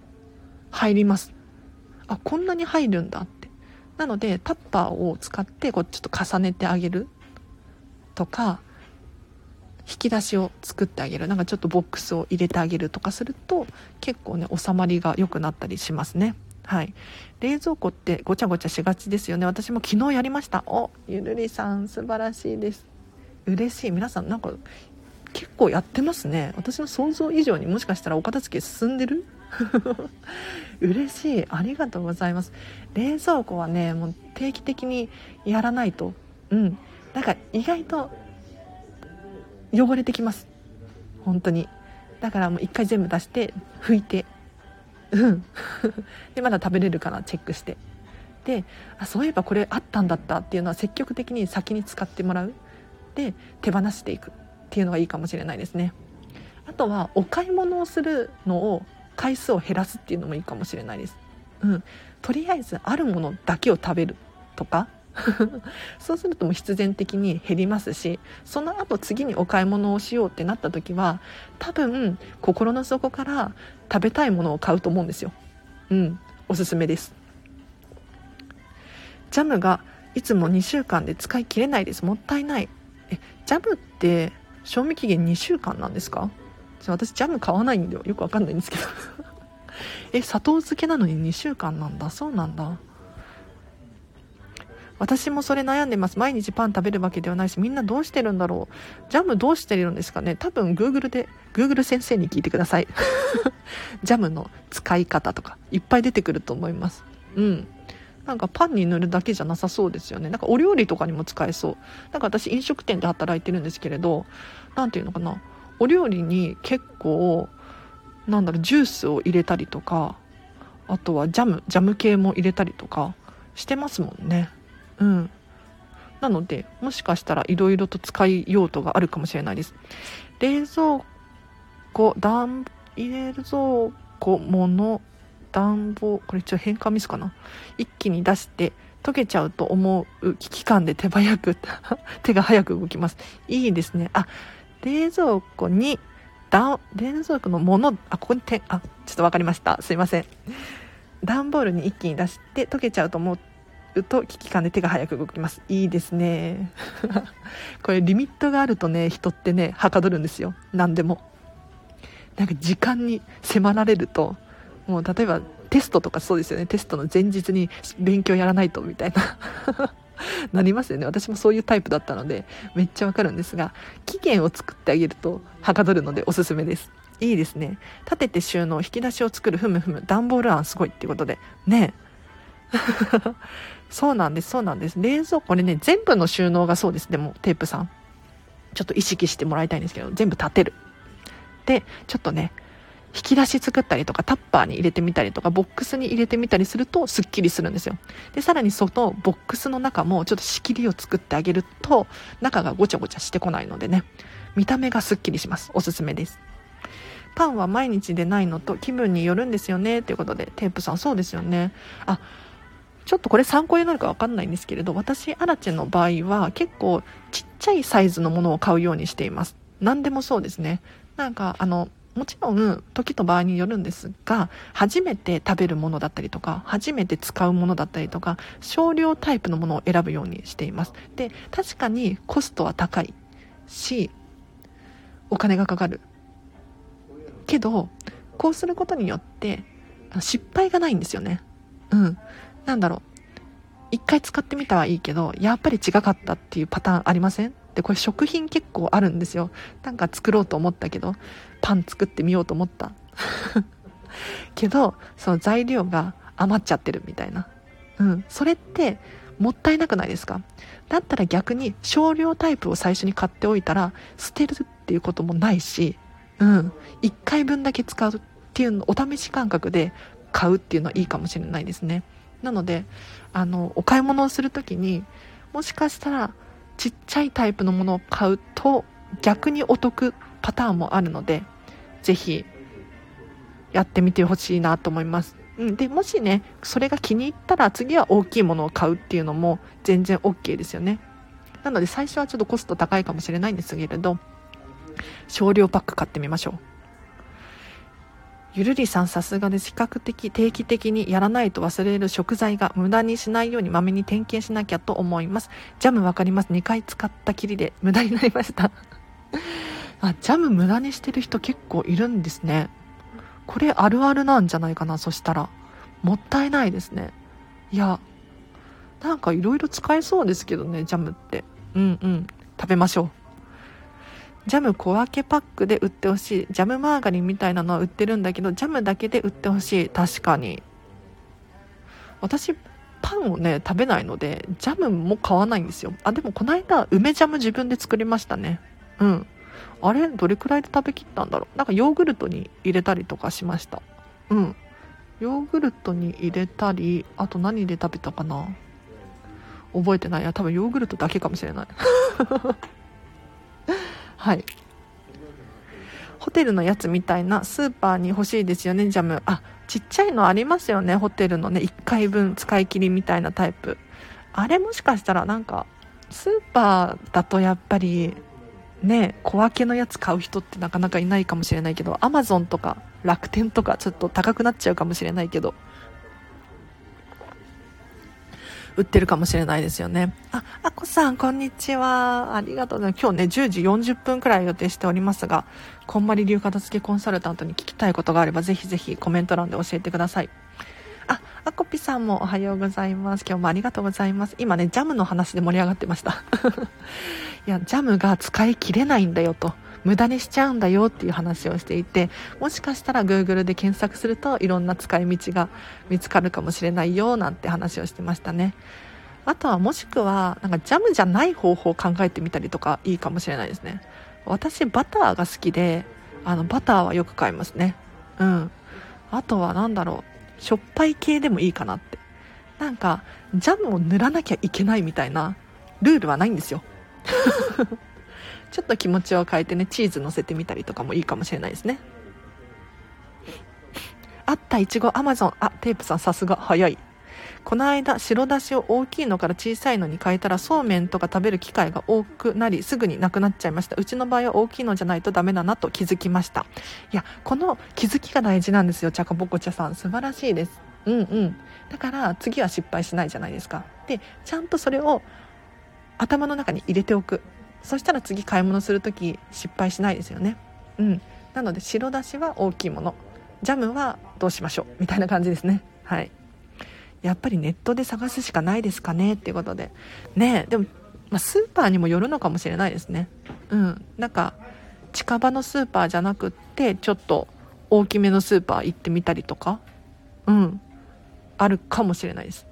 入ります。あこんなに入るんだって。なのでタッパーを使ってこうちょっと重ねてあげる。とか引き出しを作ってあげる。なんかちょっとボックスを入れてあげるとかすると結構ね収まりが良くなったりしますね。はい。冷蔵庫ってごちゃごちゃしがちですよね。私も昨日やりました。おゆるりさん素晴らしいです。嬉しい。皆さんなんか結構やってますね。私の想像以上にもしかしたらお片付け進んでる？嬉しい。ありがとうございます。冷蔵庫はねもう定期的にやらないと。うん。なんか意外と汚れてきます。本当に。だからもう一回全部出して拭いて。うん。でまだ食べれるかなチェックして。であそういえばこれあったんだったっていうのは積極的に先に使ってもらう。で手放していくっていうのがいいかもしれないですね。あとはお買い物をするのを回数を減らすっていうのもいいかもしれないです、うん、とりあえずあるものだけを食べるとか。そうするともう必然的に減りますしその後次にお買い物をしようってなった時は多分心の底から食べたいものを買うと思うんですよ。うん。おすすめです。ジャムがいつも2週間で使い切れないです。もったいない。ジャムって賞味期限2週間なんですか？私ジャム買わないんでよくわかんないんですけど。え砂糖漬けなのに2週間なんだ。そうなんだ。私もそれ悩んでます。毎日パン食べるわけではないしみんなどうしてるんだろう？ジャムどうしてるんですかね？多分 Google で Google 先生に聞いてください。ジャムの使い方とかいっぱい出てくると思います。うん。なんかパンに塗るだけじゃなさそうですよね。なんかお料理とかにも使えそう。なんか私飲食店で働いてるんですけれど何ていうのかな。お料理に結構なんだろうジュースを入れたりとかあとはジャムジャム系も入れたりとかしてますもんね。うん。なのでもしかしたらいろいろと使い用途があるかもしれないです。冷蔵庫暖入れる蔵庫物暖房これちょっと変換ミスかな？一気に出して溶けちゃうと思う危機感で手早く 手が早く動きます。いいですね。あ冷蔵庫にだ冷蔵庫のものあここに点あちょっと分かりました。すいません。段ボールに一気に出して溶けちゃうと思うと危機感で手が早く動きます。いいですね。これリミットがあるとね人ってねはかどるんですよ。何でも。なんか時間に迫られるともう例えばテストとかそうですよね。テストの前日に勉強やらないとみたいな。なりますよね。私もそういうタイプだったのでめっちゃわかるんですが期限を作ってあげるとはかどるのでおすすめです。いいですね。立てて収納引き出しを作るふむふむ段ボール案すごいっていうことで。ね。そうなんですそうなんです。冷蔵庫れね全部の収納がそうです。でもテープさん。ちょっと意識してもらいたいんですけど全部立てる。でちょっとね引き出し作ったりとかタッパーに入れてみたりとかボックスに入れてみたりするとすっきりするんですよ。でさらにそのボックスの中もちょっと仕切りを作ってあげると中がごちゃごちゃしてこないのでね見た目がすっきりします。おすすめです。パンは毎日でないのと気分によるんですよね。ということでテープさんそうですよね。あちょっとこれ参考になるかわかんないんですけれど私アラチェの場合は結構ちっちゃいサイズのものを買うようにしています。何でもそうですね。なんかあのもちろん時と場合によるんですが初めて食べるものだったりとか初めて使うものだったりとか少量タイプのものを選ぶようにしています。で確かにコストは高いしお金がかかる。けどこうすることによって失敗がないんですよね。うん。なんだろう。一回使ってみたはいいけどやっぱり違かったっていうパターンありません？でこれ食品結構あるんですよ。なんか作ろうと思ったけどパン作ってみようと思った。けどその材料が余っちゃってるみたいな。うん。それってもったいなくないですか？だったら逆に少量タイプを最初に買っておいたら捨てるっていうこともないしうん。1回分だけ使うっていうのお試し感覚で買うっていうのはいいかもしれないですね。なのであのお買い物をする時にもしかしたらちっちゃいタイプのものを買うと逆にお得パターンもあるのでぜひやってみてほしいなと思います。うん、でもしねそれが気に入ったら次は大きいものを買うっていうのも全然 OK ですよねなので最初はちょっとコスト高いかもしれないんですけれど少量パック買ってみましょうゆるりさんさすがです。比較的定期的にやらないと忘れる食材が無駄にしないようにまめに点検しなきゃと思います。ジャムわかります。2回使ったきりで無駄になりました。あ、ジャム無駄にしてる人結構いるんですね。これあるあるなんじゃないかな、そしたら。もったいないですね。いや、なんかいろいろ使えそうですけどね、ジャムって。うんうん。食べましょう。ジャム小分けパックで売ってほしい。ジャムマーガリンみたいなのは売ってるんだけどジャムだけで売ってほしい。確かに。私パンをね食べないのでジャムも買わないんですよ。あでもこの間梅ジャム自分で作りましたね。うん。あれどれくらいで食べきったんだろう。なんかヨーグルトに入れたりとかしました。うん。ヨーグルトに入れたりあと何で食べたかな。覚えてない。や多分ヨーグルトだけかもしれない。はい。ホテルのやつみたいなスーパーに欲しいですよねジャム。あちっちゃいのありますよねホテルのね。1回分使い切りみたいなタイプ。あれもしかしたらなんかスーパーだとやっぱりね小分けのやつ買う人ってなかなかいないかもしれないけどアマゾンとか楽天とかちょっと高くなっちゃうかもしれないけど売ってるかもしれないですよね。あ、あこさん、こんにちは。ありがとうございます。今日ね、10時40分くらい予定しておりますが、こんまり流片付けコンサルタントに聞きたいことがあれば、ぜひぜひコメント欄で教えてください。あ、あこぴさんもおはようございます。今日もありがとうございます。今ね、ジャムの話で盛り上がってました。いや、ジャムが使い切れないんだよと。無駄にしちゃうんだよっていう話をしていてもしかしたら Google で検索するといろんな使い道が見つかるかもしれないよなんて話をしてましたね。あとはもしくはなんかジャムじゃない方法を考えてみたりとかいいかもしれないですね。私バターが好きであのバターはよく買いますね。うん。あとは何だろう。しょっぱい系でもいいかなって。なんかジャムを塗らなきゃいけないみたいなルールはないんですよ。ちょっと気持ちを変えてね、チーズ乗せてみたりとかもいいかもしれないですね。あったいちごアマゾン。あ、テープさんさすが。早い。この間白だしを大きいのから小さいのに変えたらそうめんとか食べる機会が多くなりすぐになくなっちゃいました。うちの場合は大きいのじゃないとダメだなと気づきました。いやこの気づきが大事なんですよチャカボコチャさん。素晴らしいです。うんうん。だから次は失敗しないじゃないですか。でちゃんとそれを頭の中に入れておく。そしたら次買い物する時失敗しないですよね。うん。なので白だしは大きいもの。ジャムはどうしましょうみたいな感じですね。はい。やっぱりネットで探すしかないですかねっていうことで。ねでも、まあ、スーパーにもよるのかもしれないですね。うん。なんか近場のスーパーじゃなくってちょっと大きめのスーパー行ってみたりとか。うん。あるかもしれないです。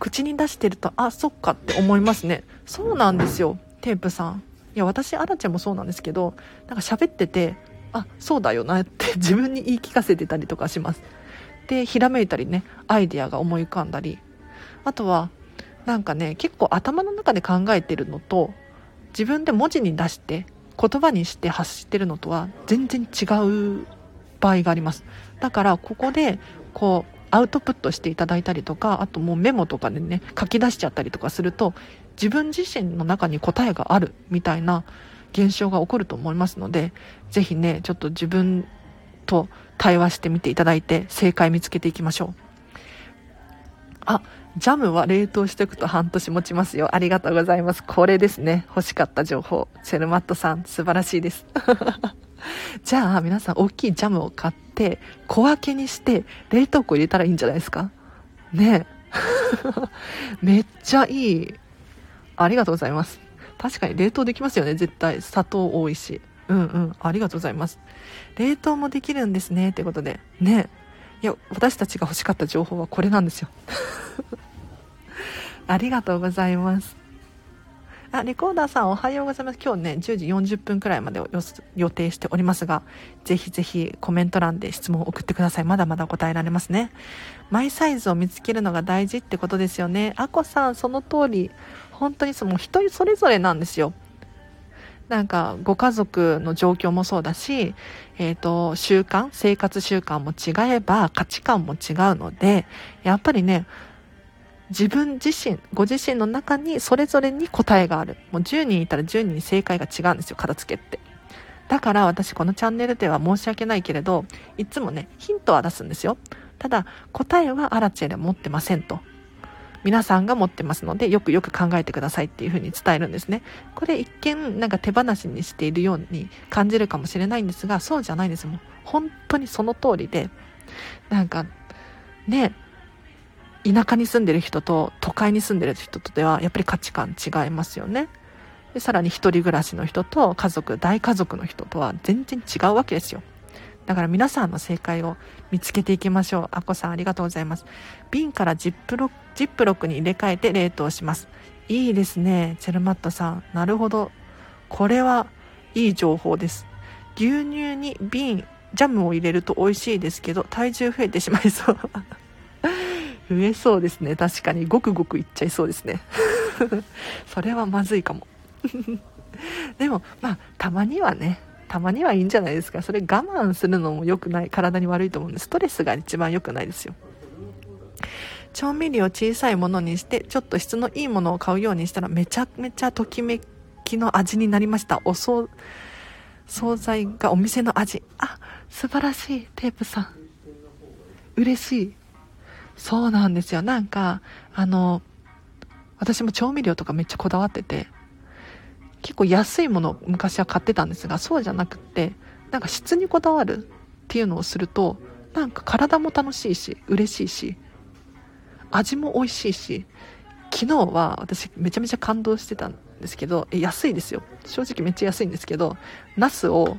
口に出してるとあそっかって思いますね。そうなんですよテープさん。いや私アラちゃんもそうなんですけどなんか喋っててあそうだよなって 自分に言い聞かせてたりとかします。でひらめいたりねアイデアが思い浮かんだり。あとはなんかね結構頭の中で考えてるのと自分で文字に出して言葉にして発してるのとは全然違う場合があります。だからここでこうアウトプットしていただいたりとかあともうメモとかでね書き出しちゃったりとかすると自分自身の中に答えがあるみたいな現象が起こると思いますので是非ねちょっと自分と対話してみていただいて正解見つけていきましょうあジャムは冷凍しておくと半年持ちますよ。ありがとうございます。これですね。欲しかった情報。セルマットさん、素晴らしいです。じゃあ、皆さん、大きいジャムを買って、小分けにして、冷凍庫入れたらいいんじゃないですか？ね めっちゃいい。ありがとうございます。確かに冷凍できますよね、絶対。砂糖多いし。うんうん。ありがとうございます。冷凍もできるんですね。ってことで。ね。いや、私たちが欲しかった情報はこれなんですよ。ありがとうございます。あ、レコーダーさんおはようございます。今日ね、10時40分くらいまでを予定しておりますが、ぜひぜひコメント欄で質問を送ってください。まだまだ答えられますね。マイサイズを見つけるのが大事ってことですよね。あこさん、その通り、本当にその人それぞれなんですよ。なんかご家族の状況もそうだし、えっ、ー、と、習慣、生活習慣も違えば価値観も違うので、やっぱりね、自分自身、ご自身の中にそれぞれに答えがある。もう10人いたら10人に正解が違うんですよ、片付けって。だから私このチャンネルでは申し訳ないけれど、いつもね、ヒントは出すんですよ。ただ、答えはアラチェで持ってませんと。皆さんが持ってますので、よくよく考えてくださいっていうふうに伝えるんですね。これ一見なんか手放しにしているように感じるかもしれないんですが、そうじゃないんですもん。本当にその通りで、なんか、ね、田舎に住んでる人と都会に住んでる人とではやっぱり価値観違いますよね。でさらに一人暮らしの人と家族、大家族の人とは全然違うわけですよ。だから皆さんの正解を見つけていきましょう。あこさんありがとうございます。瓶からジップロジップロックに入れ替えて冷凍します。いいですねチェルマットさん。なるほど。これはいい情報です。牛乳に瓶ジャムを入れると美味しいですけど体重増えてしまいそう。増えそうですね。確かに。ごくごくいっちゃいそうですね。それはまずいかも。でもまあたまにはね。たまにはいいんじゃないですか。それ我慢するのも良くない。体に悪いと思うんでストレスが一番良くないですよ。調味料小さいものにしてちょっと質のいいものを買うようにしたらめちゃめちゃときめきの味になりました。お惣菜がお店の味。あ素晴らしい。テープさん。嬉しい。そうなんですよ。なんかあの私も調味料とかめっちゃこだわってて結構安いものを昔は買ってたんですがそうじゃなくってなんか質にこだわるっていうのをするとなんか体も楽しいし嬉しいし味も美味しいし昨日は私めちゃめちゃ感動してたんですけどえ安いですよ。正直めっちゃ安いんですけどナスを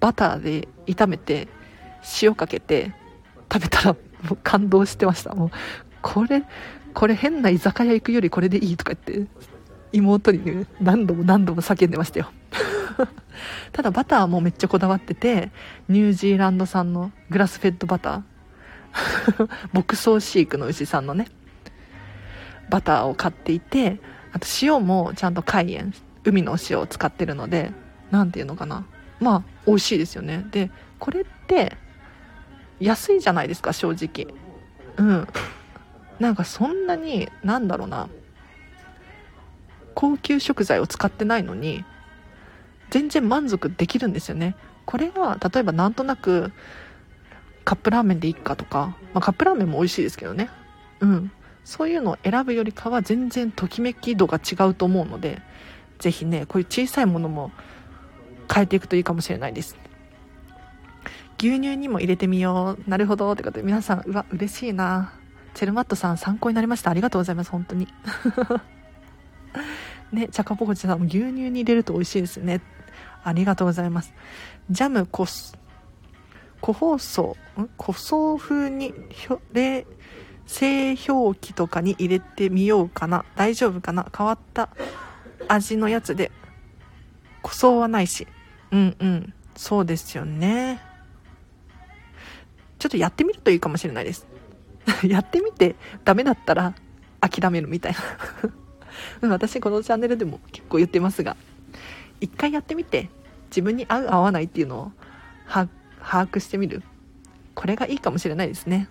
バターで炒めて塩かけて食べたらもう感動してました。もうこれこれ変な居酒屋行くよりこれでいいとか言って妹にね何度も何度も叫んでましたよ。ただバターもめっちゃこだわっててニュージーランド産のグラスフェッドバター。牧草飼育の牛さんのねバターを買っていてあと塩もちゃんと海塩海の塩を使ってるので何ていうのかな。まあ美味しいですよね。でこれって安いじゃないですか正直。うん。なんかそんなになんだろうな。高級食材を使ってないのに全然満足できるんですよね。これは例えばなんとなくカップラーメンでいいかとか、まあ、カップラーメンも美味しいですけどね。うん。そういうのを選ぶよりかは全然ときめき度が違うと思うのでぜひねこういう小さいものも変えていくといいかもしれないです。牛乳にも入れてみよう。なるほど。ってことで皆さんうわ嬉しいな。チェルマットさん参考になりました。ありがとうございます。本当に。ねチャカポコチさんも牛乳に入れると美味しいですね。ありがとうございます。ジャムコス個包装ん？個装風に冷製氷機とかに入れてみようかな。大丈夫かな？変わった味のやつで。個装はないし。うんうん。そうですよね。ちょっとやってみるといいかもしれないです。やってみてダメだったら諦めるみたいな。私このチャンネルでも結構言ってますが一回やってみて自分に合う合わないっていうのを把握してみる。これがいいかもしれないですね。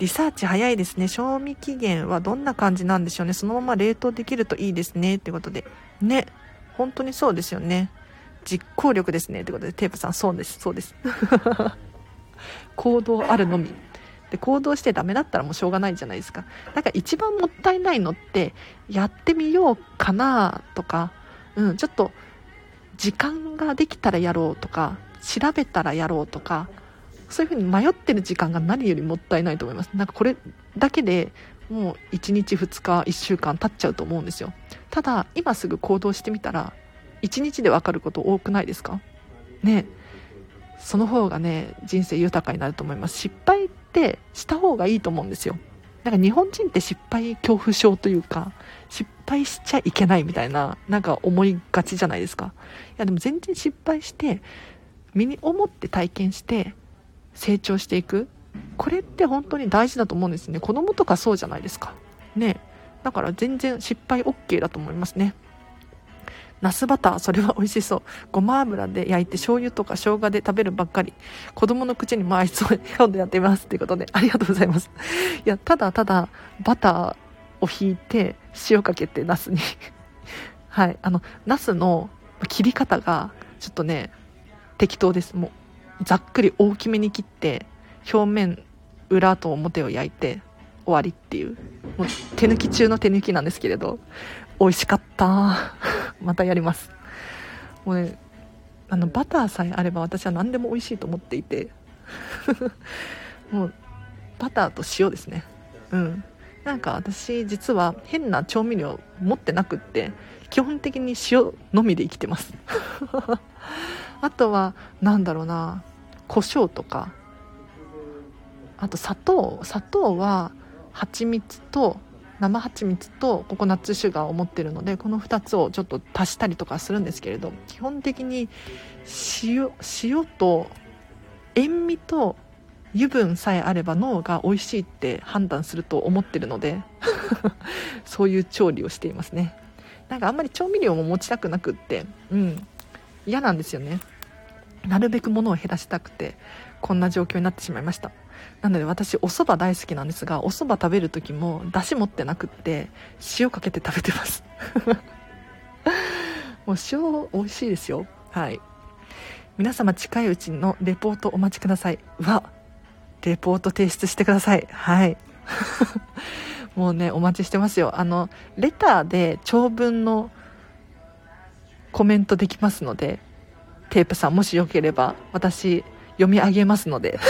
リサーチ早いですね。賞味期限はどんな感じなんでしょうね。そのまま冷凍できるといいですね。ってことで。ね。本当にそうですよね。実行力ですね。ってことで。テープさんそうです。そうです。行動あるのみ。で行動してダメだったらもうしょうがないじゃないですか。だから一番もったいないのってやってみようかなとか、うん、ちょっと時間ができたらやろうとか調べたらやろうとかそういうふうに迷ってる時間が何よりもったいないと思います。なんかこれだけでもう1日2日1週間経っちゃうと思うんですよ。ただ今すぐ行動してみたら1日で分かること多くないですか？ね。その方がね人生豊かになると思います。失敗ってした方がいいと思うんですよ。なんか日本人って失敗恐怖症というか失敗しちゃいけないみたいななんか思いがちじゃないですか。いやでも全然失敗して身に思って体験して成長していく。これって本当に大事だと思うんですね。子供とかそうじゃないですか。ね。だから全然失敗 OK だと思いますね。ナスバターそれは 美味しそう。ごま油で焼いて醤油とか生姜で食べるばっかり。子供の口にも合いそう今度やってみますっていうことで。ありがとうございます。いやただただバターをひいて塩かけてナスに。はい。あのナスの切り方がちょっとね適当です。もうざっくり大きめに切って表面裏と表を焼いて終わりっていう。もう手抜き中の手抜きなんですけれど。美味しかった。またやります。もうねあのバターさえあれば私は何でも美味しいと思っていて。もうバターと塩ですね。うん。なんか私実は変な調味料持ってなくって基本的に塩のみで生きてます。あとは何だろうな胡椒とか。あと砂糖。砂糖は蜂蜜と生蜂蜜とココナッツシュガーを持ってるのでこの2つをちょっと足したりとかするんですけれど基本的に塩塩と塩味と油分さえあれば脳が美味しいって判断すると思ってるので そういう調理をしていますね。なんかあんまり調味料も持ちたくなくってうん嫌なんですよね。なるべく物を減らしたくてこんな状況になってしまいました。なので私お蕎麦大好きなんですがお蕎麦食べる時も出汁持ってなくって塩かけて食べてます。もう塩美味しいですよ。はい。皆様近いうちのレポートお待ちください。わレポート提出してください。はい。もうねお待ちしてますよ。あのレターで長文のコメントできますのでテープさんもしよければ私読み上げますので。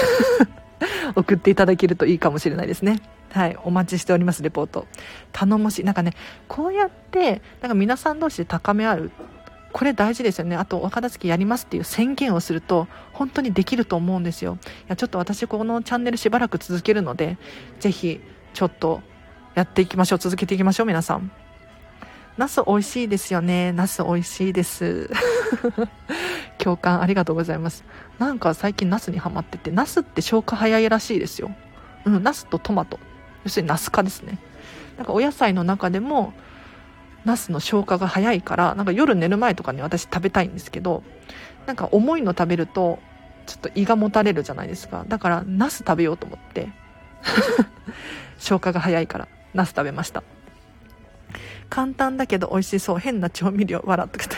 送っていただけるといいかもしれないですね。はいお待ちしておりますレポート。頼もしい。なんかねこうやってなんか皆さん同士で高め合うこれ大事ですよね。あとお片付けやりますっていう宣言をすると本当にできると思うんですよ。いやちょっと私このチャンネルしばらく続けるのでぜひちょっとやっていきましょう続けていきましょう皆さん。ナス美味しいですよね。ナス美味しいです。共感ありがとうございます。なんか最近ナスにハマっててナスって消化早いらしいですよ。うんナスとトマト。要するにナス科ですね。なんかお野菜の中でもナスの消化が早いからなんか夜寝る前とかに私食べたいんですけどなんか重いの食べるとちょっと胃がもたれるじゃないですか。だからナス食べようと思って 消化が早いからナス食べました。簡単だけど美味しそう。変な調味料笑ってくて。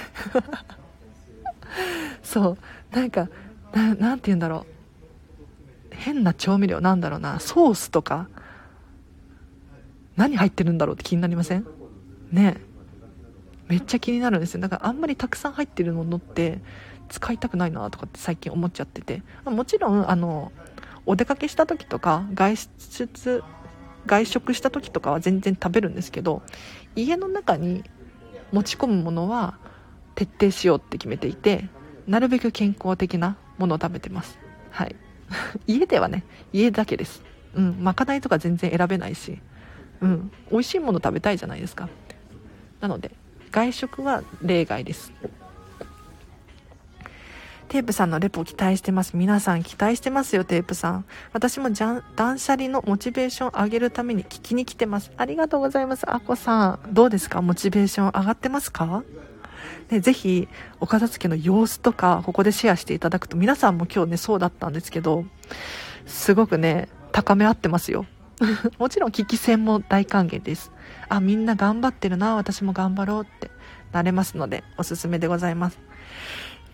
そう。なんかなんて言うんだろう。変な調味料なんだろうな。ソースとか。何入ってるんだろうって気になりません？ね。めっちゃ気になるんですよ。だからあんまりたくさん入ってるものって使いたくないなとかって最近思っちゃってて。もちろんあのお出かけした時とか外出外食した時とかは全然食べるんですけど家の中に持ち込むものは徹底しようって決めていてなるべく健康的なものを食べてます。はい。家ではね家だけです。うん。まかないとか全然選べないしうん。美味しいもの食べたいじゃないですか。なので外食は例外です。テープさんのレポ期待してます。皆さん期待してますよ、テープさん。私もじゃん断捨離のモチベーション上げるために聞きに来てます。ありがとうございます。あこさん。どうですか？モチベーション上がってますか？ね、ぜひ、お片付けの様子とか、ここでシェアしていただくと、皆さんも今日ね、そうだったんですけど、すごくね、高め合ってますよ。もちろん聞き戦も大歓迎です。あ、みんな頑張ってるな、私も頑張ろうってなれますので、おすすめでございます。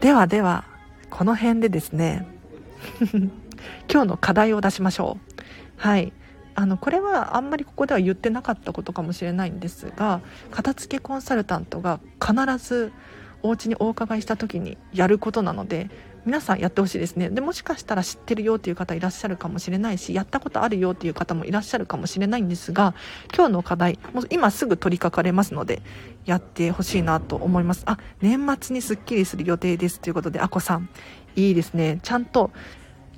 ではでは、この辺でですね、今日の課題を出しましょう。はい。あのこれはあんまりここでは言ってなかったことかもしれないんですが片付けコンサルタントが必ずお家にお伺いした時にやることなので皆さんやってほしいですね。でもしかしたら知ってるよっていう方いらっしゃるかもしれないしやったことあるよっていう方もいらっしゃるかもしれないんですが今日の課題もう今すぐ取り掛かれますのでやってほしいなと思います。あ年末にすっきりする予定ですということであこさんいいですね。ちゃんと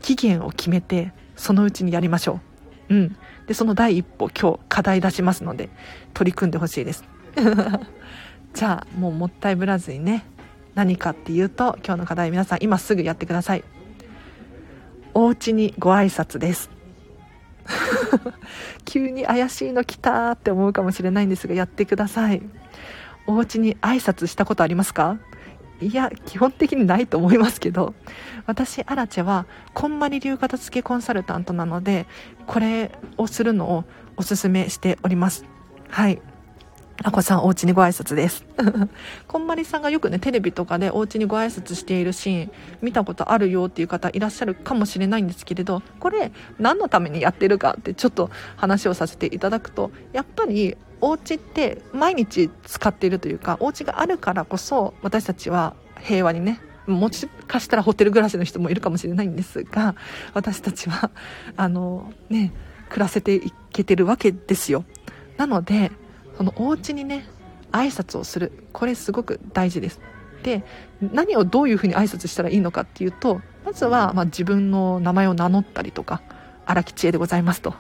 期限を決めてそのうちにやりましょう。うん。でその第一歩今日課題出しますので取り組んでほしいです。じゃあもうもったいぶらずにね。何かっていうと今日の課題皆さん今すぐやってください。お家にご挨拶です。急に怪しいの来たって思うかもしれないんですがやってください。お家に挨拶したことありますか？いや基本的にないと思いますけど。私アラチェはこんまり流片付けコンサルタントなのでこれをするのをおすすめしております。はい。あこさんお家にご挨拶です。こんまりさんがよくねテレビとかでお家にご挨拶しているシーン見たことあるよっていう方いらっしゃるかもしれないんですけれどこれ何のためにやってるかってちょっと話をさせていただくとやっぱりお家って毎日使っているというかお家があるからこそ私たちは平和にねもしかしたらホテル暮らしの人もいるかもしれないんですが私たちはあのね暮らせていけてるわけですよ。なのでそのお家にね挨拶をする。これすごく大事です。で何をどういうふうに挨拶したらいいのかっていうとまずは、まあ、自分の名前を名乗ったりとか荒木千恵でございますと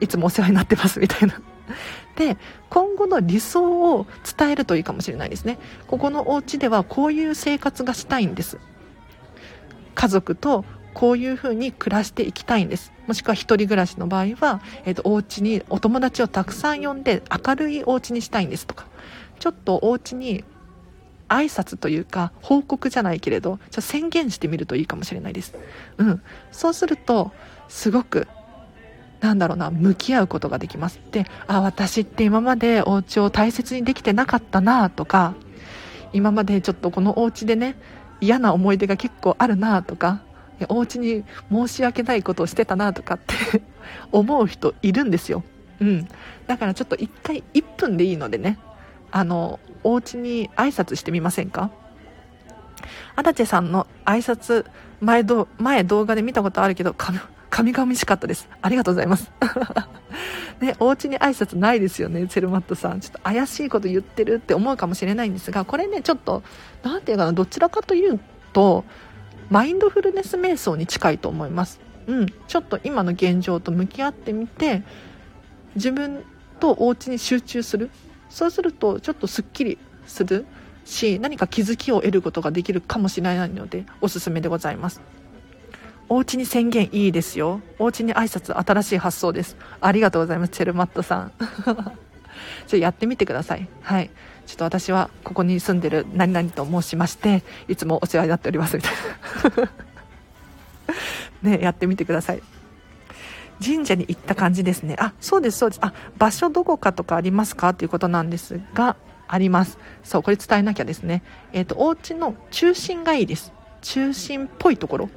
いつもお世話になってますみたいな。で今後の理想を伝えるといいかもしれないですね。ここのお家ではこういう生活がしたいんです。家族とこういう風に暮らしていきたいんです。もしくは一人暮らしの場合は、えーと、お家にお友達をたくさん呼んで明るいお家にしたいんですとか。ちょっとお家に挨拶というか報告じゃないけれどちょ宣言してみるといいかもしれないです。うん。そうするとすごくなんだろうな向き合うことができます。であ私って今までお家を大切にできてなかったなとか今までちょっとこのお家でね嫌な思い出が結構あるなとかお家に申し訳ないことをしてたなとかって 思う人いるんですようんだからちょっと1回1分でいいのでねあのお家に挨拶してみませんか？アダチェさんの挨拶前ど前動画で見たことあるけど髪が美しかったです。ありがとうございます。ね、お家に挨拶ないですよね、チェルマットさん。ちょっと怪しいこと言ってるって思うかもしれないんですが、これね、ちょっと、なんていうかな、どちらかというと、マインドフルネス瞑想に近いと思います。うん、ちょっと今の現状と向き合ってみて、自分とお家に集中する。そうすると、ちょっとすっきりするし、何か気づきを得ることができるかもしれないので、おすすめでございます。お家に宣言いいですよ。お家に挨拶新しい発想です。ありがとうございます、チェルマットさん。ちょやってみてください。はい。ちょっと私はここに住んでる何々と申しまして、いつもお世話になっておりますみたいな。ね、やってみてください。神社に行った感じですね。あ、そうです、そうです。あ、場所どこかとかありますか？ということなんですが、あります。そう、これ伝えなきゃですね。えっ、ー、と、お家の中心がいいです。中心っぽいところ。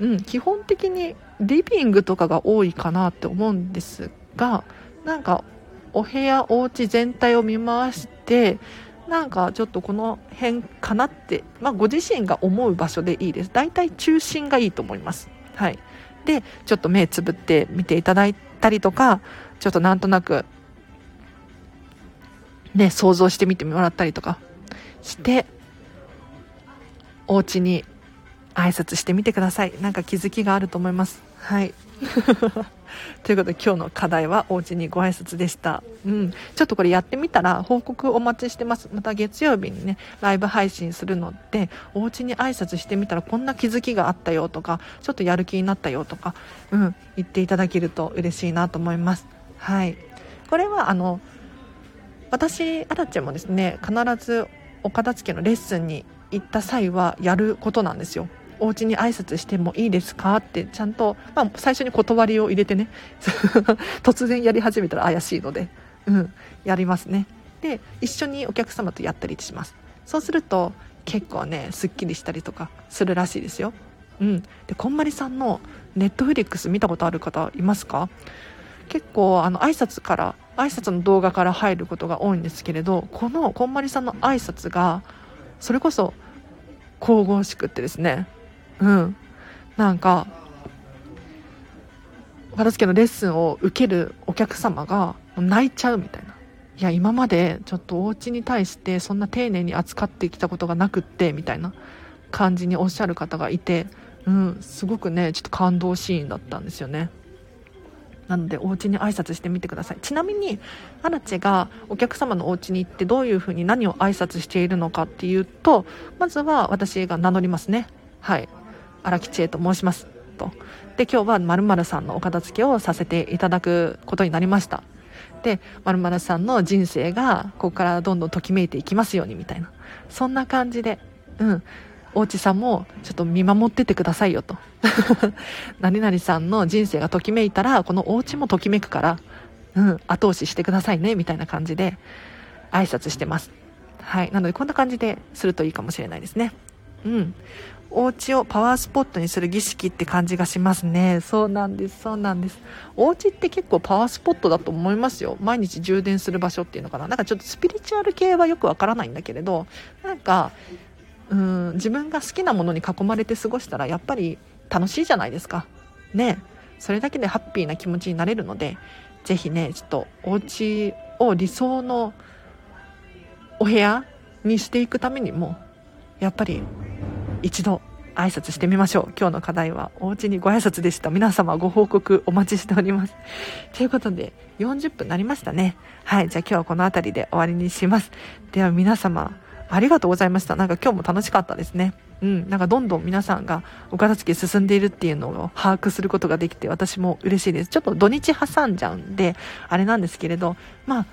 うん、基本的にリビングとかが多いかなって思うんですがなんかお部屋お家全体を見回してなんかちょっとこの辺かなって、まあ、ご自身が思う場所でいいです。大体中心がいいと思います。はい。でちょっと目つぶって見ていただいたりとかちょっとなんとなくね想像してみてもらったりとかしてお家に挨拶してみてください。なんか気づきがあると思います。はい。ということで今日の課題はお家にご挨拶でした。うん。ちょっとこれやってみたら報告お待ちしてます。また月曜日にね、ライブ配信するので、お家に挨拶してみたらこんな気づきがあったよとか、ちょっとやる気になったよとか、うん、言っていただけると嬉しいなと思います。はい。これはあの、私、アラチェもですね、必ずお片付けのレッスンに行った際はやることなんですよ。お家に挨拶してもいいですか？ってちゃんと、まあ、最初に断りを入れてね。突然やり始めたら怪しいので、うん、やりますね。で一緒にお客様とやったりします。そうすると結構ねすっきりしたりとかするらしいですよ。うん。でこんまりさんのネットフリックス見たことある方いますか？結構あの挨拶から挨拶の動画から入ることが多いんですけれどこのこんまりさんの挨拶がそれこそ神々しくってですね。うん。なんか片付けのレッスンを受けるお客様が泣いちゃうみたいな。いや今までちょっとお家に対してそんな丁寧に扱ってきたことがなくってみたいな。感じにおっしゃる方がいてうんすごくねちょっと感動シーンだったんですよね。なのでお家に挨拶してみてください。ちなみにアラチェがお客様のお家に行ってどういうふうに何を挨拶しているのかっていうとまずは私が名乗りますね。はい。荒木千恵と申しますと。で今日はまるさんのお片付けをさせていただくことになりました。でまるさんの人生がここからどんどんときめいていきますようにみたいな。そんな感じでうん。おうちさんもちょっと見守っててくださいよと。何々さんの人生がときめいたらこのお家もときめくからうん後押ししてくださいねみたいな感じで挨拶してます。はい。なのでこんな感じでするといいかもしれないですね。うん。お家をパワースポットにする儀式って感じがしますね。そうなんです、そうなんです。お家って結構パワースポットだと思いますよ。毎日充電する場所っていうのかな。なんかちょっとスピリチュアル系はよくわからないんだけれど、なんか、うん、自分が好きなものに囲まれて過ごしたらやっぱり楽しいじゃないですか。ね。それだけでハッピーな気持ちになれるので、ぜひね、ちょっとお家を理想のお部屋にしていくためにも、やっぱり一度挨拶してみましょう。今日の課題はお家にご挨拶でした。皆様ご報告お待ちしております。ということで40分なりましたね。はい。じゃあ今日はこの辺りで終わりにします。では皆様ありがとうございました。なんか今日も楽しかったですね。うん、なんかどんどん皆さんがお片付け進んでいるっていうのを把握することができて私も嬉しいです。ちょっと土日挟んじゃうんで、あれなんですけれど、まあ、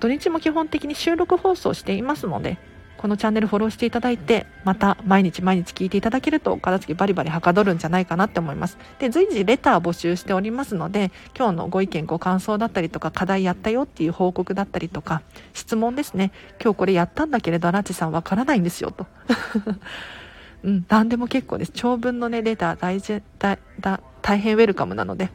土日も基本的に収録放送していますので、このチャンネルフォローしていただいて、また毎日毎日聞いていただけると、片付けバリバリはかどるんじゃないかなって思います。で、随時レター募集しておりますので、今日のご意見、ご感想だったりとか、課題やったよっていう報告だったりとか、質問ですね。今日これやったんだけれど、ラチさんわからないんですよ、と。うん、何でも結構です。長文のね、レター大事、だ、だ、大変ウェルカムなので、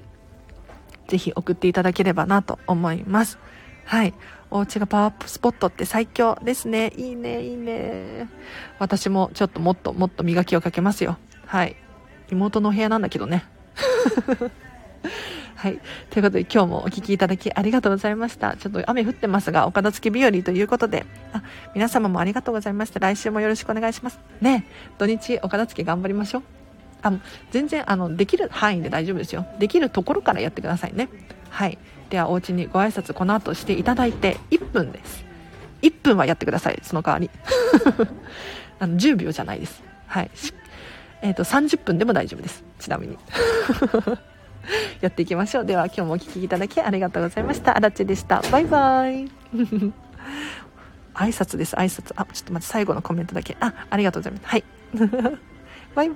ぜひ送っていただければなと思います。はい。お家がパワーアップスポットって最強ですね。いいね、いいね。私もちょっともっともっと磨きをかけますよ。はい。妹のお部屋なんだけどね。はい。ということで今日もお聴きいただきありがとうございました。ちょっと雨降ってますが、お片付け日和ということで、あ、皆様もありがとうございました。来週もよろしくお願いします。ね土日お片付け頑張りましょう。あ、全然、あの、できる範囲で大丈夫ですよ。できるところからやってくださいね。はい。ではお家にご挨拶この後していただいて1分です。1分はやってくださいその代わり。あの10秒じゃないです。はい。えっ、ー、と30分でも大丈夫です。ちなみに。やっていきましょう。では今日もお聴きいただきありがとうございました。あらちでした。バイバイ。挨拶です挨拶。あちょっと待って最後のコメントだけ。あありがとうございます。はい。バイバイ。